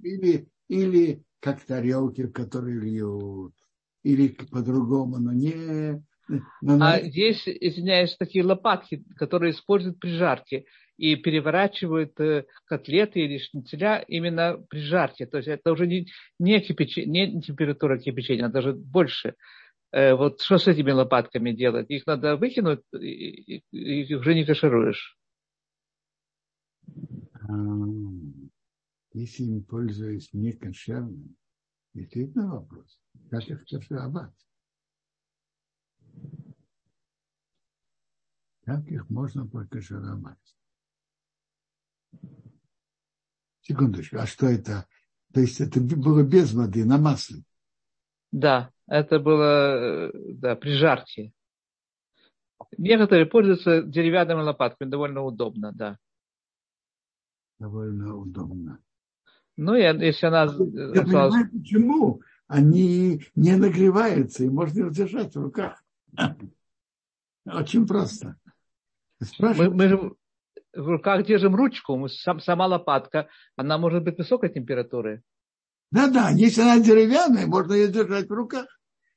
или, или как тарелки, в которые льют, или по-другому, но не... Но а здесь, извиняюсь, такие лопатки, которые используют при жарке и переворачивают э, котлеты или шницеля именно при жарке. То есть это уже не, не, кипячение, не температура кипячения, а даже больше. Э, вот что с этими лопатками делать? Их надо выкинуть, и, и, и уже не кашируешь. А, если им пользуюсь не кошерным, действительно вопрос. Как их кашировать? Как их можно прокашировать? Секундочку, а что это? То есть это было без воды, на масле? Да, это было да, при жарке. Некоторые пользуются деревянными лопатками, довольно удобно, да. Довольно удобно. Ну, если она... Я осталась... понимаю, почему они не нагреваются, и можно их держать в руках. <laughs> Очень просто. Мы, мы же в руках держим ручку, сам, сама лопатка, она может быть высокой температуры. Да-да, если она деревянная, можно ее держать в руках.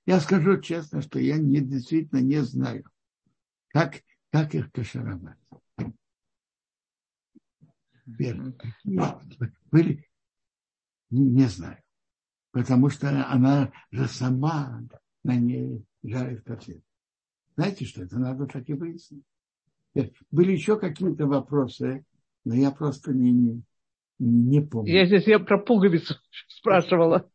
Я скажу честно, что я не, действительно не знаю, как, как их кашировать. Были, не, не знаю. Потому что она же сама на ней жарит котлет. Знаете что, это надо так и выяснить. Были еще какие-то вопросы, но я просто не, не, не помню. Я здесь я про пуговицу <laughs> спрашивала.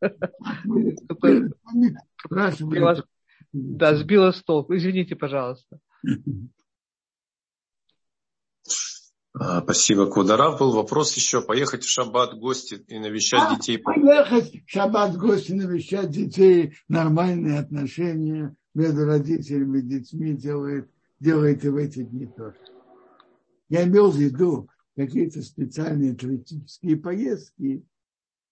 Да, сбила с толку. Извините, пожалуйста. <laughs> А, спасибо, Квадарав. Был вопрос еще. Поехать в шаббат в гости и навещать а, детей. Поехать в шаббат в гости, навещать детей. Нормальные отношения между родителями и детьми делает делаете в эти дни тоже. Я имел в виду, какие-то специальные туристические поездки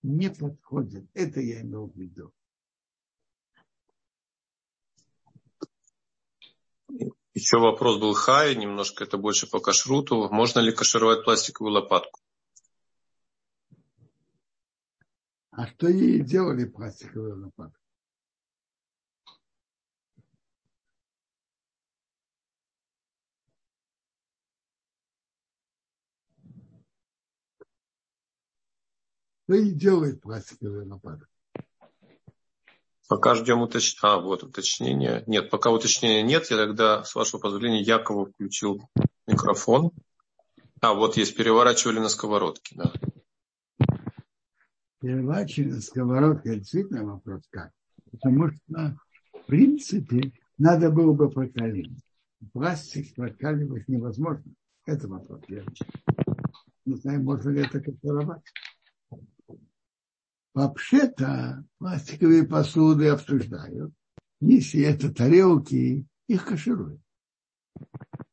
не подходят. Это я имел в виду. Еще вопрос был хай, немножко это больше по кашруту. Можно ли кашировать пластиковую лопатку? А что ей делали пластиковую лопатку? Что и делает пластиковый лопата. Пока ждем уточнения. А, вот уточнение. Нет, пока уточнения нет. Я тогда, с вашего позволения, Якову включил микрофон. А, вот есть, переворачивали на сковородке, да. Переворачивали на сковородке, действительно вопрос как. Потому что, в принципе, надо было бы прокалить. Пластик прокаливать невозможно. Это вопрос. Я не знаю, можно ли это копировать. Вообще-то пластиковые посуды обсуждают. Если это тарелки, их кашируют.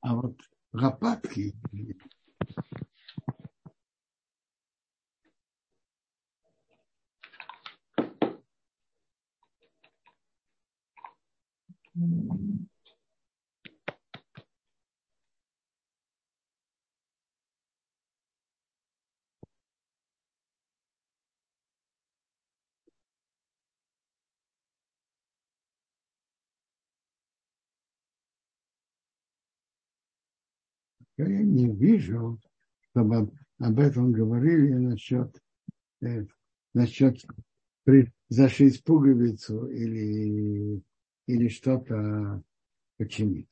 А вот лопатки Я не вижу, чтобы об этом говорили насчет, э, насчет при, зашить пуговицу или, или что-то починить.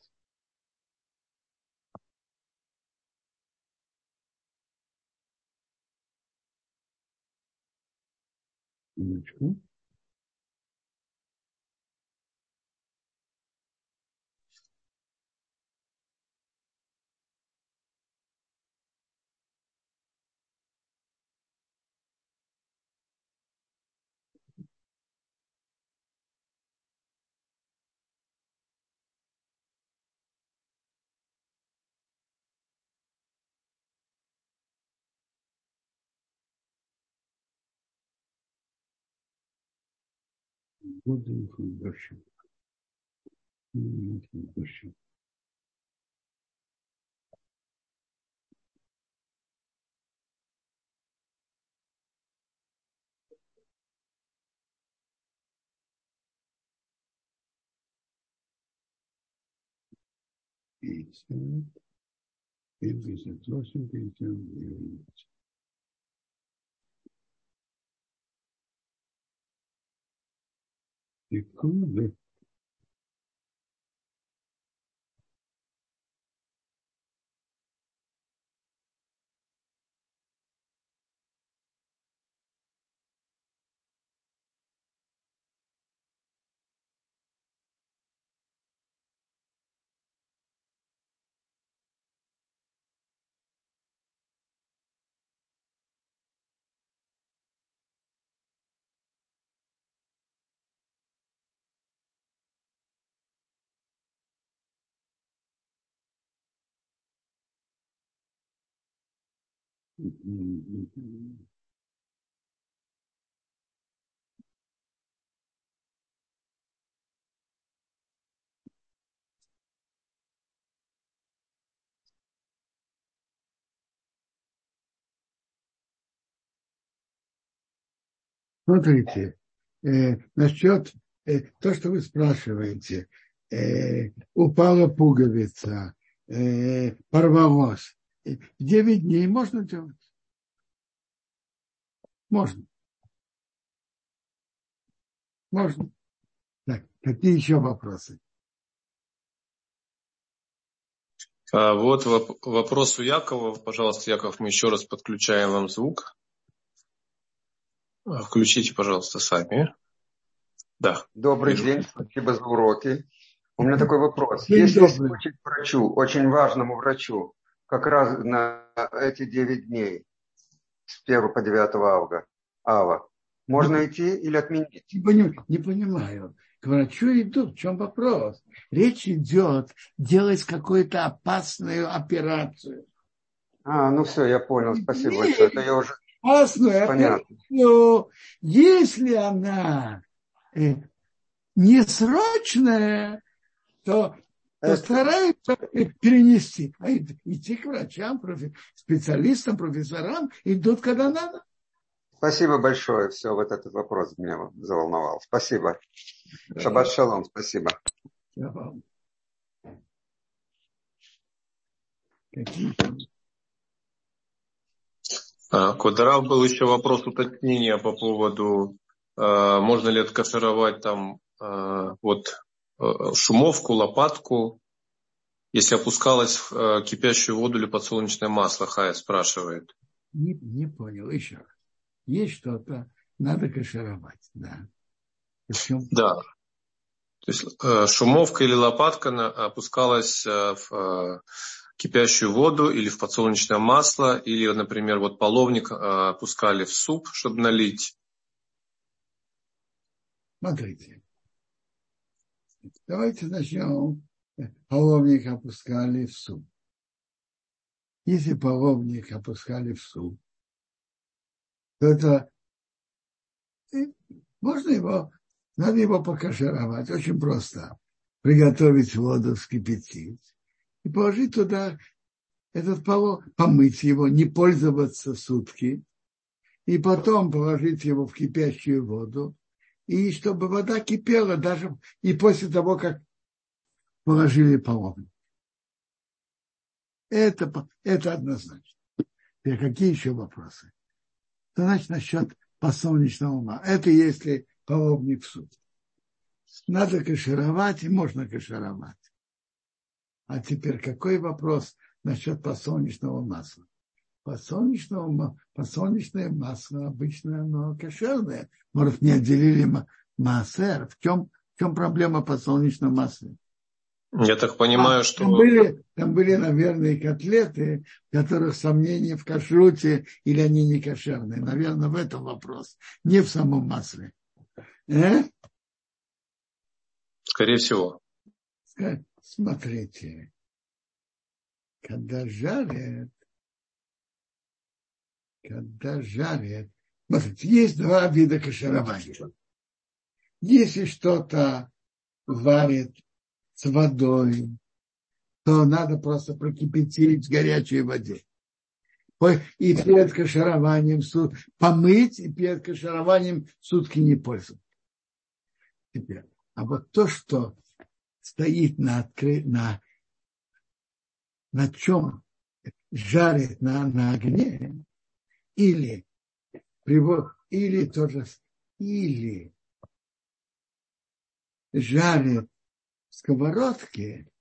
Минуточку. Буду дальше. Дальше. Пятьдесят, пятьдесят восемь, пятьдесят девять. Du coup Смотрите, э, насчет э, то, что вы спрашиваете, э, упала пуговица, э, порвалось. 9 дней можно делать? Можно. Можно. Так, какие еще вопросы? А вот вопрос у Якова. Пожалуйста, Яков, мы еще раз подключаем вам звук. А, включите, пожалуйста, сами. Да. Добрый Вижу. день, спасибо за уроки. У меня такой вопрос. День Если добрый. случай к врачу, очень важному врачу, как раз на эти 9 дней, с 1 по 9 августа, ава, можно не, идти или отменить? Не, поним, не понимаю. К врачу идут. В чем вопрос? Речь идет делать какую-то опасную операцию. А, ну все, я понял. Спасибо Нет, большое. Это я уже... Опасную Понятно. операцию. Если она э, не срочная, то постараются перенести. А идти к врачам, специалистам, профессорам идут, когда надо. Спасибо большое. Все, вот этот вопрос меня заволновал. Спасибо. Шаббат шалом. Спасибо. А, Квадрат был еще вопрос уточнения по поводу, а, можно ли откашировать там а, вот Э, шумовку, лопатку, если опускалась в э, кипящую воду или подсолнечное масло, Хая спрашивает. Не, не понял, еще Есть что-то, надо кашировать, да. Да. То есть э, шумовка или лопатка опускалась в кипящую воду или в подсолнечное масло, или, например, вот половник опускали в суп, чтобы налить. Смотрите, Давайте начнем. Половник опускали в суп. Если половник опускали в суп, то это можно его, надо его покашировать. Очень просто. Приготовить воду, вскипятить и положить туда этот полов, помыть его, не пользоваться сутки, и потом положить его в кипящую воду и чтобы вода кипела даже и после того, как положили половник. Это, это однозначно. И какие еще вопросы? Значит насчет посолнечного ума? Это если паломник в суд. Надо кашировать, и можно кашировать. А теперь какой вопрос насчет подсолнечного масла? Подсолнечного, подсолнечное масло обычно оно кошерное. Может, не отделили массер. В чем, в чем проблема подсолнечного масла? Я так понимаю, а, что... Там были, там были, наверное, котлеты, в которых сомнений в кашруте или они не кошерные. Наверное, в этом вопрос. Не в самом масле. Э? Скорее всего. Смотрите. Когда жарят, когда жарят, смотрите, есть два вида каширования. Если что-то варят с водой, то надо просто прокипятить в горячей воде. И перед кашированием суд, помыть, и перед кашированием сутки не пользоваться. Теперь. А вот то, что стоит на, откры... на, на чем жарит на, на огне, или, или тоже, или жарит сковородке,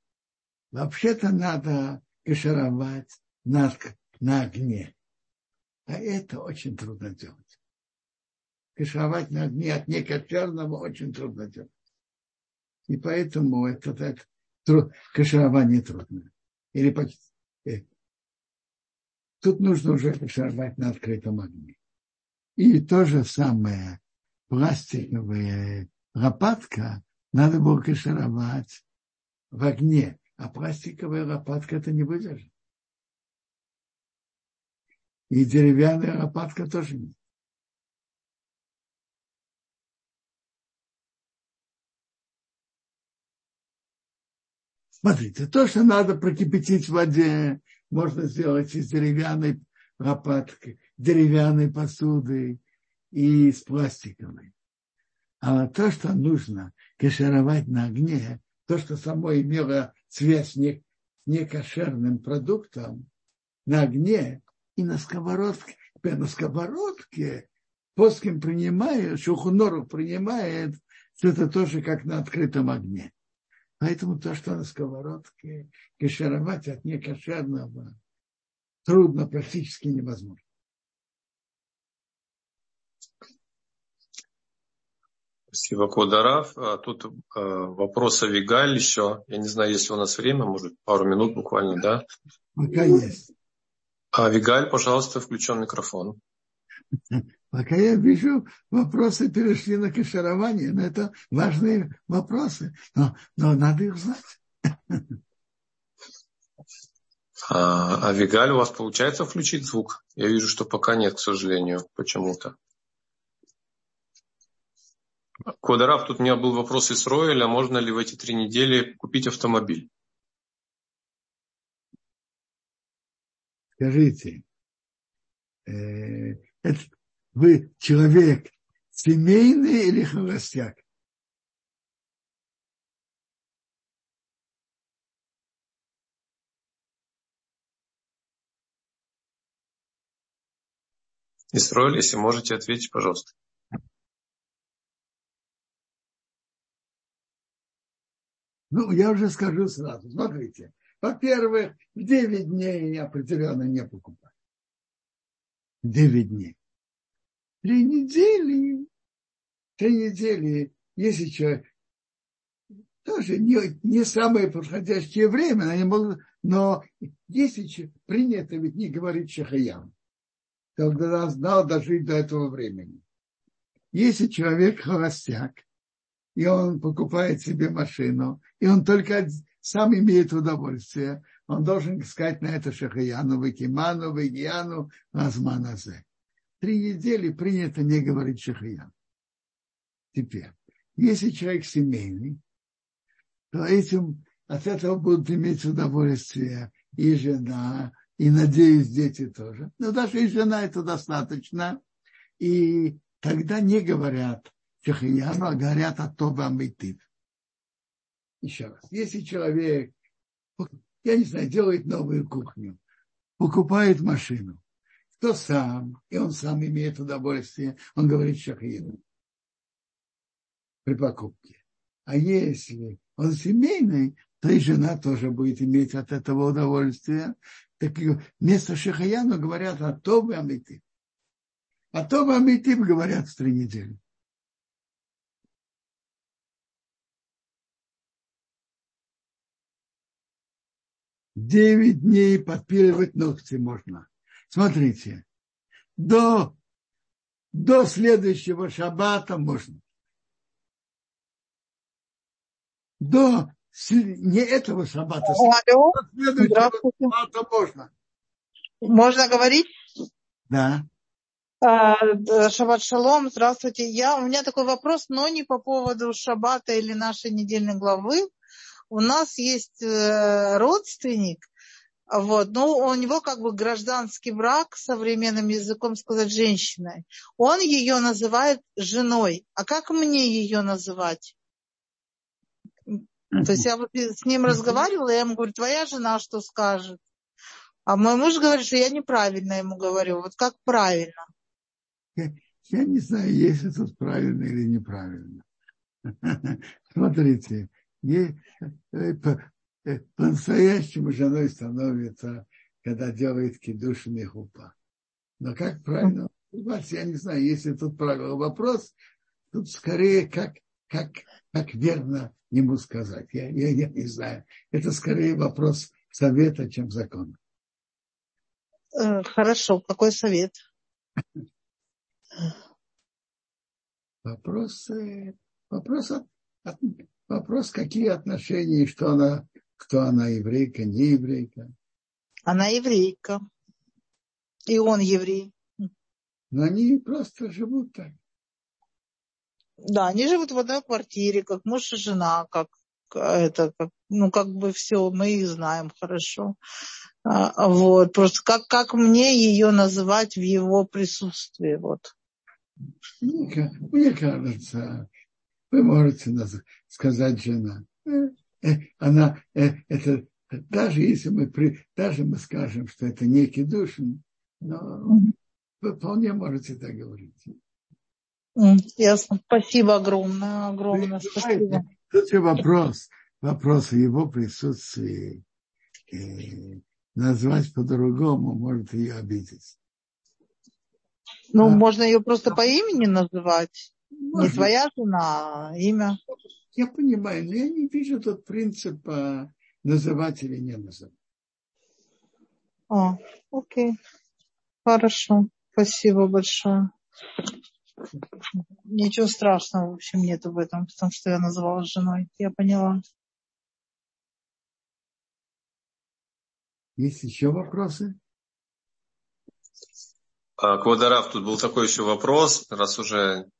вообще-то надо кашировать на, на огне. А это очень трудно делать. Кашировать на огне от некошерного очень трудно делать. И поэтому это так, тру, каширование трудно. Или почти. Тут нужно уже кашировать на открытом огне. И то же самое пластиковая лопатка надо было кашировать в огне, а пластиковая лопатка это не выдержит. И деревянная лопатка тоже нет. Смотрите, то, что надо прокипятить в воде, можно сделать из деревянной лопатки, деревянной посуды и с пластиковой. А то, что нужно кашировать на огне, то, что само имело связь с не, некошерным продуктом, на огне и на сковородке. На сковородке Поским принимает, Шухуноров принимает, что это тоже как на открытом огне. Поэтому то, что на сковородке кашировать от некошерного трудно, практически невозможно. Спасибо, Кударав. А тут э, вопрос о Вигаль еще. Я не знаю, есть ли у нас время, может, пару минут буквально, да? Пока есть. А Вигаль, пожалуйста, включен микрофон. <laughs> Пока я вижу, вопросы перешли на каширование, но это важные вопросы, но, но надо их знать. А, а Вигаль, у вас получается включить звук? Я вижу, что пока нет, к сожалению, почему-то. Квадраф, тут у меня был вопрос из Роэля, можно ли в эти три недели купить автомобиль? Скажите, э, это, вы человек семейный или холостяк? Исроиль, если можете ответить, пожалуйста. Ну, я уже скажу сразу. Смотрите. Во-первых, в 9 дней определенно не покупать. 9 дней. Три недели. Три недели, если человек тоже не, не самое подходящее время, но, могут, но если принято ведь не говорить шахаям, тогда надо дожить до этого времени. Если человек холостяк, и он покупает себе машину, и он только сам имеет удовольствие, он должен искать на это Шахаяну, Вакиману, Вагияну, Азманазе. Три недели принято не говорить Шахаян. Теперь, если человек семейный, то этим, от этого будут иметь удовольствие и жена, и, надеюсь, дети тоже. Но даже и жена это достаточно. И тогда не говорят Шахияну, а говорят о Тоба Митив. Еще раз. Если человек я не знаю, делает новую кухню, покупает машину. Кто сам, и он сам имеет удовольствие, он говорит шахину при покупке. А если он семейный, то и жена тоже будет иметь от этого удовольствие. Так вместо Шахаяна говорят о том и Амитим. А том и Амитим говорят в три недели. Девять дней подпиливать ногти можно. Смотрите, до, до следующего шаббата можно. До не этого шаббата, Алло, здравствуйте. шаббата можно. Можно говорить? Да. А, шаббат шалом, здравствуйте. Я, у меня такой вопрос, но не по поводу шаббата или нашей недельной главы. У нас есть э, родственник, вот, но у него как бы гражданский брак, современным языком сказать, женщиной. Он ее называет женой. А как мне ее называть? То есть я вот с ним разговаривала, я ему говорю, твоя жена что скажет? А мой муж говорит, что я неправильно ему говорю. Вот как правильно? Я, я не знаю, есть это правильно или неправильно. <laughs> Смотрите, э, по-настоящему женой становится, когда делает кидушин и хупа. Но как правильно я не знаю, если тут правильный вопрос, тут скорее как, как, как верно ему сказать. Я, я, я не знаю. Это скорее вопрос совета, чем закона. Э, хорошо. Какой совет? Вопрос, вопрос, вопрос, какие отношения, что она, кто она, еврейка, не еврейка. Она еврейка. И он еврей. Но они просто живут так. Да, они живут в одной квартире, как муж и жена, как это, как, ну, как бы все, мы их знаем хорошо. А, вот, просто как, как мне ее называть в его присутствии, вот. Мне, мне кажется, вы можете сказать жена. Э, э, она, э, это, даже если мы, при, даже мы скажем, что это некий душин, но вы вполне можете так говорить. Ясно. Спасибо огромное, огромное спасибо. Тут же вопрос, вопрос в его присутствии. И назвать по-другому может ее обидеть. Ну, а, можно ее просто по имени называть. Можно. Не твоя жена, а имя. Я понимаю, но я не вижу тот принцип называть или не называть. А, окей. Хорошо. Спасибо большое. Ничего страшного, в общем, нету в этом, потому что я называла женой. Я поняла. Есть еще вопросы? А, Квадарав, тут был такой еще вопрос, раз уже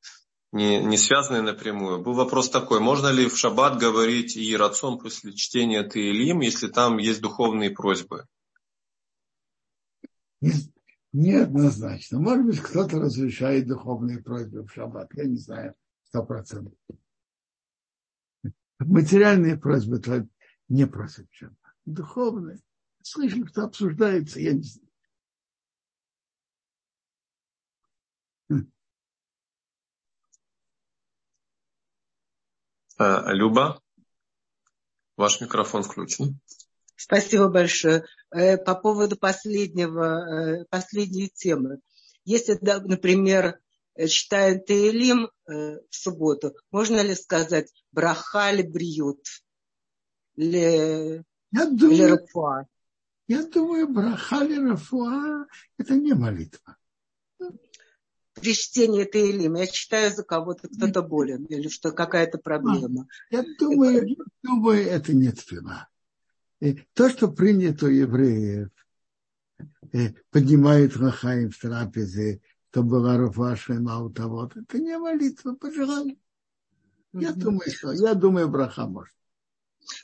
не, не связанный напрямую. Был вопрос такой, можно ли в шаббат говорить и рацион после чтения Таилим, если там есть духовные просьбы? Неоднозначно. Может быть, кто-то разрешает духовные просьбы в шаббат. Я не знаю, сто процентов. Материальные просьбы не просят в шаббат. Духовные. Слышим, что обсуждается, я не знаю. Люба, ваш микрофон включен. Спасибо большое. Э, по поводу последнего, э, последней темы. Если, например, читаем Таилим в субботу, можно ли сказать брахали бриют? Ле, я думаю, Рафуа? Я думаю, брахали Рафуа – это не молитва. При чтении Таилим я читаю за кого-то, кто-то болен, или что какая-то проблема. Я думаю, я думаю, это не тфила. То, что принято у евреев, поднимают Рахаим в трапезе, то была Руфаша у того это не молитва, пожалуйста. Я думаю, что, я думаю, браха можно.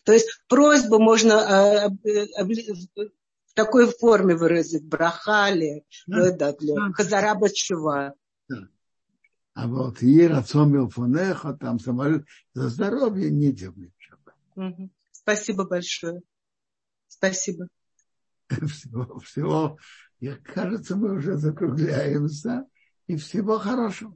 То есть просьбу можно э, в такой форме выразить, брахали, да, да, для Хазараба Чува. А вот Ерацомил Фонеха, там самолет за здоровье не делают. Спасибо большое. Спасибо. <laughs> Всего, всего, я, кажется, мы уже закругляемся. И всего хорошего.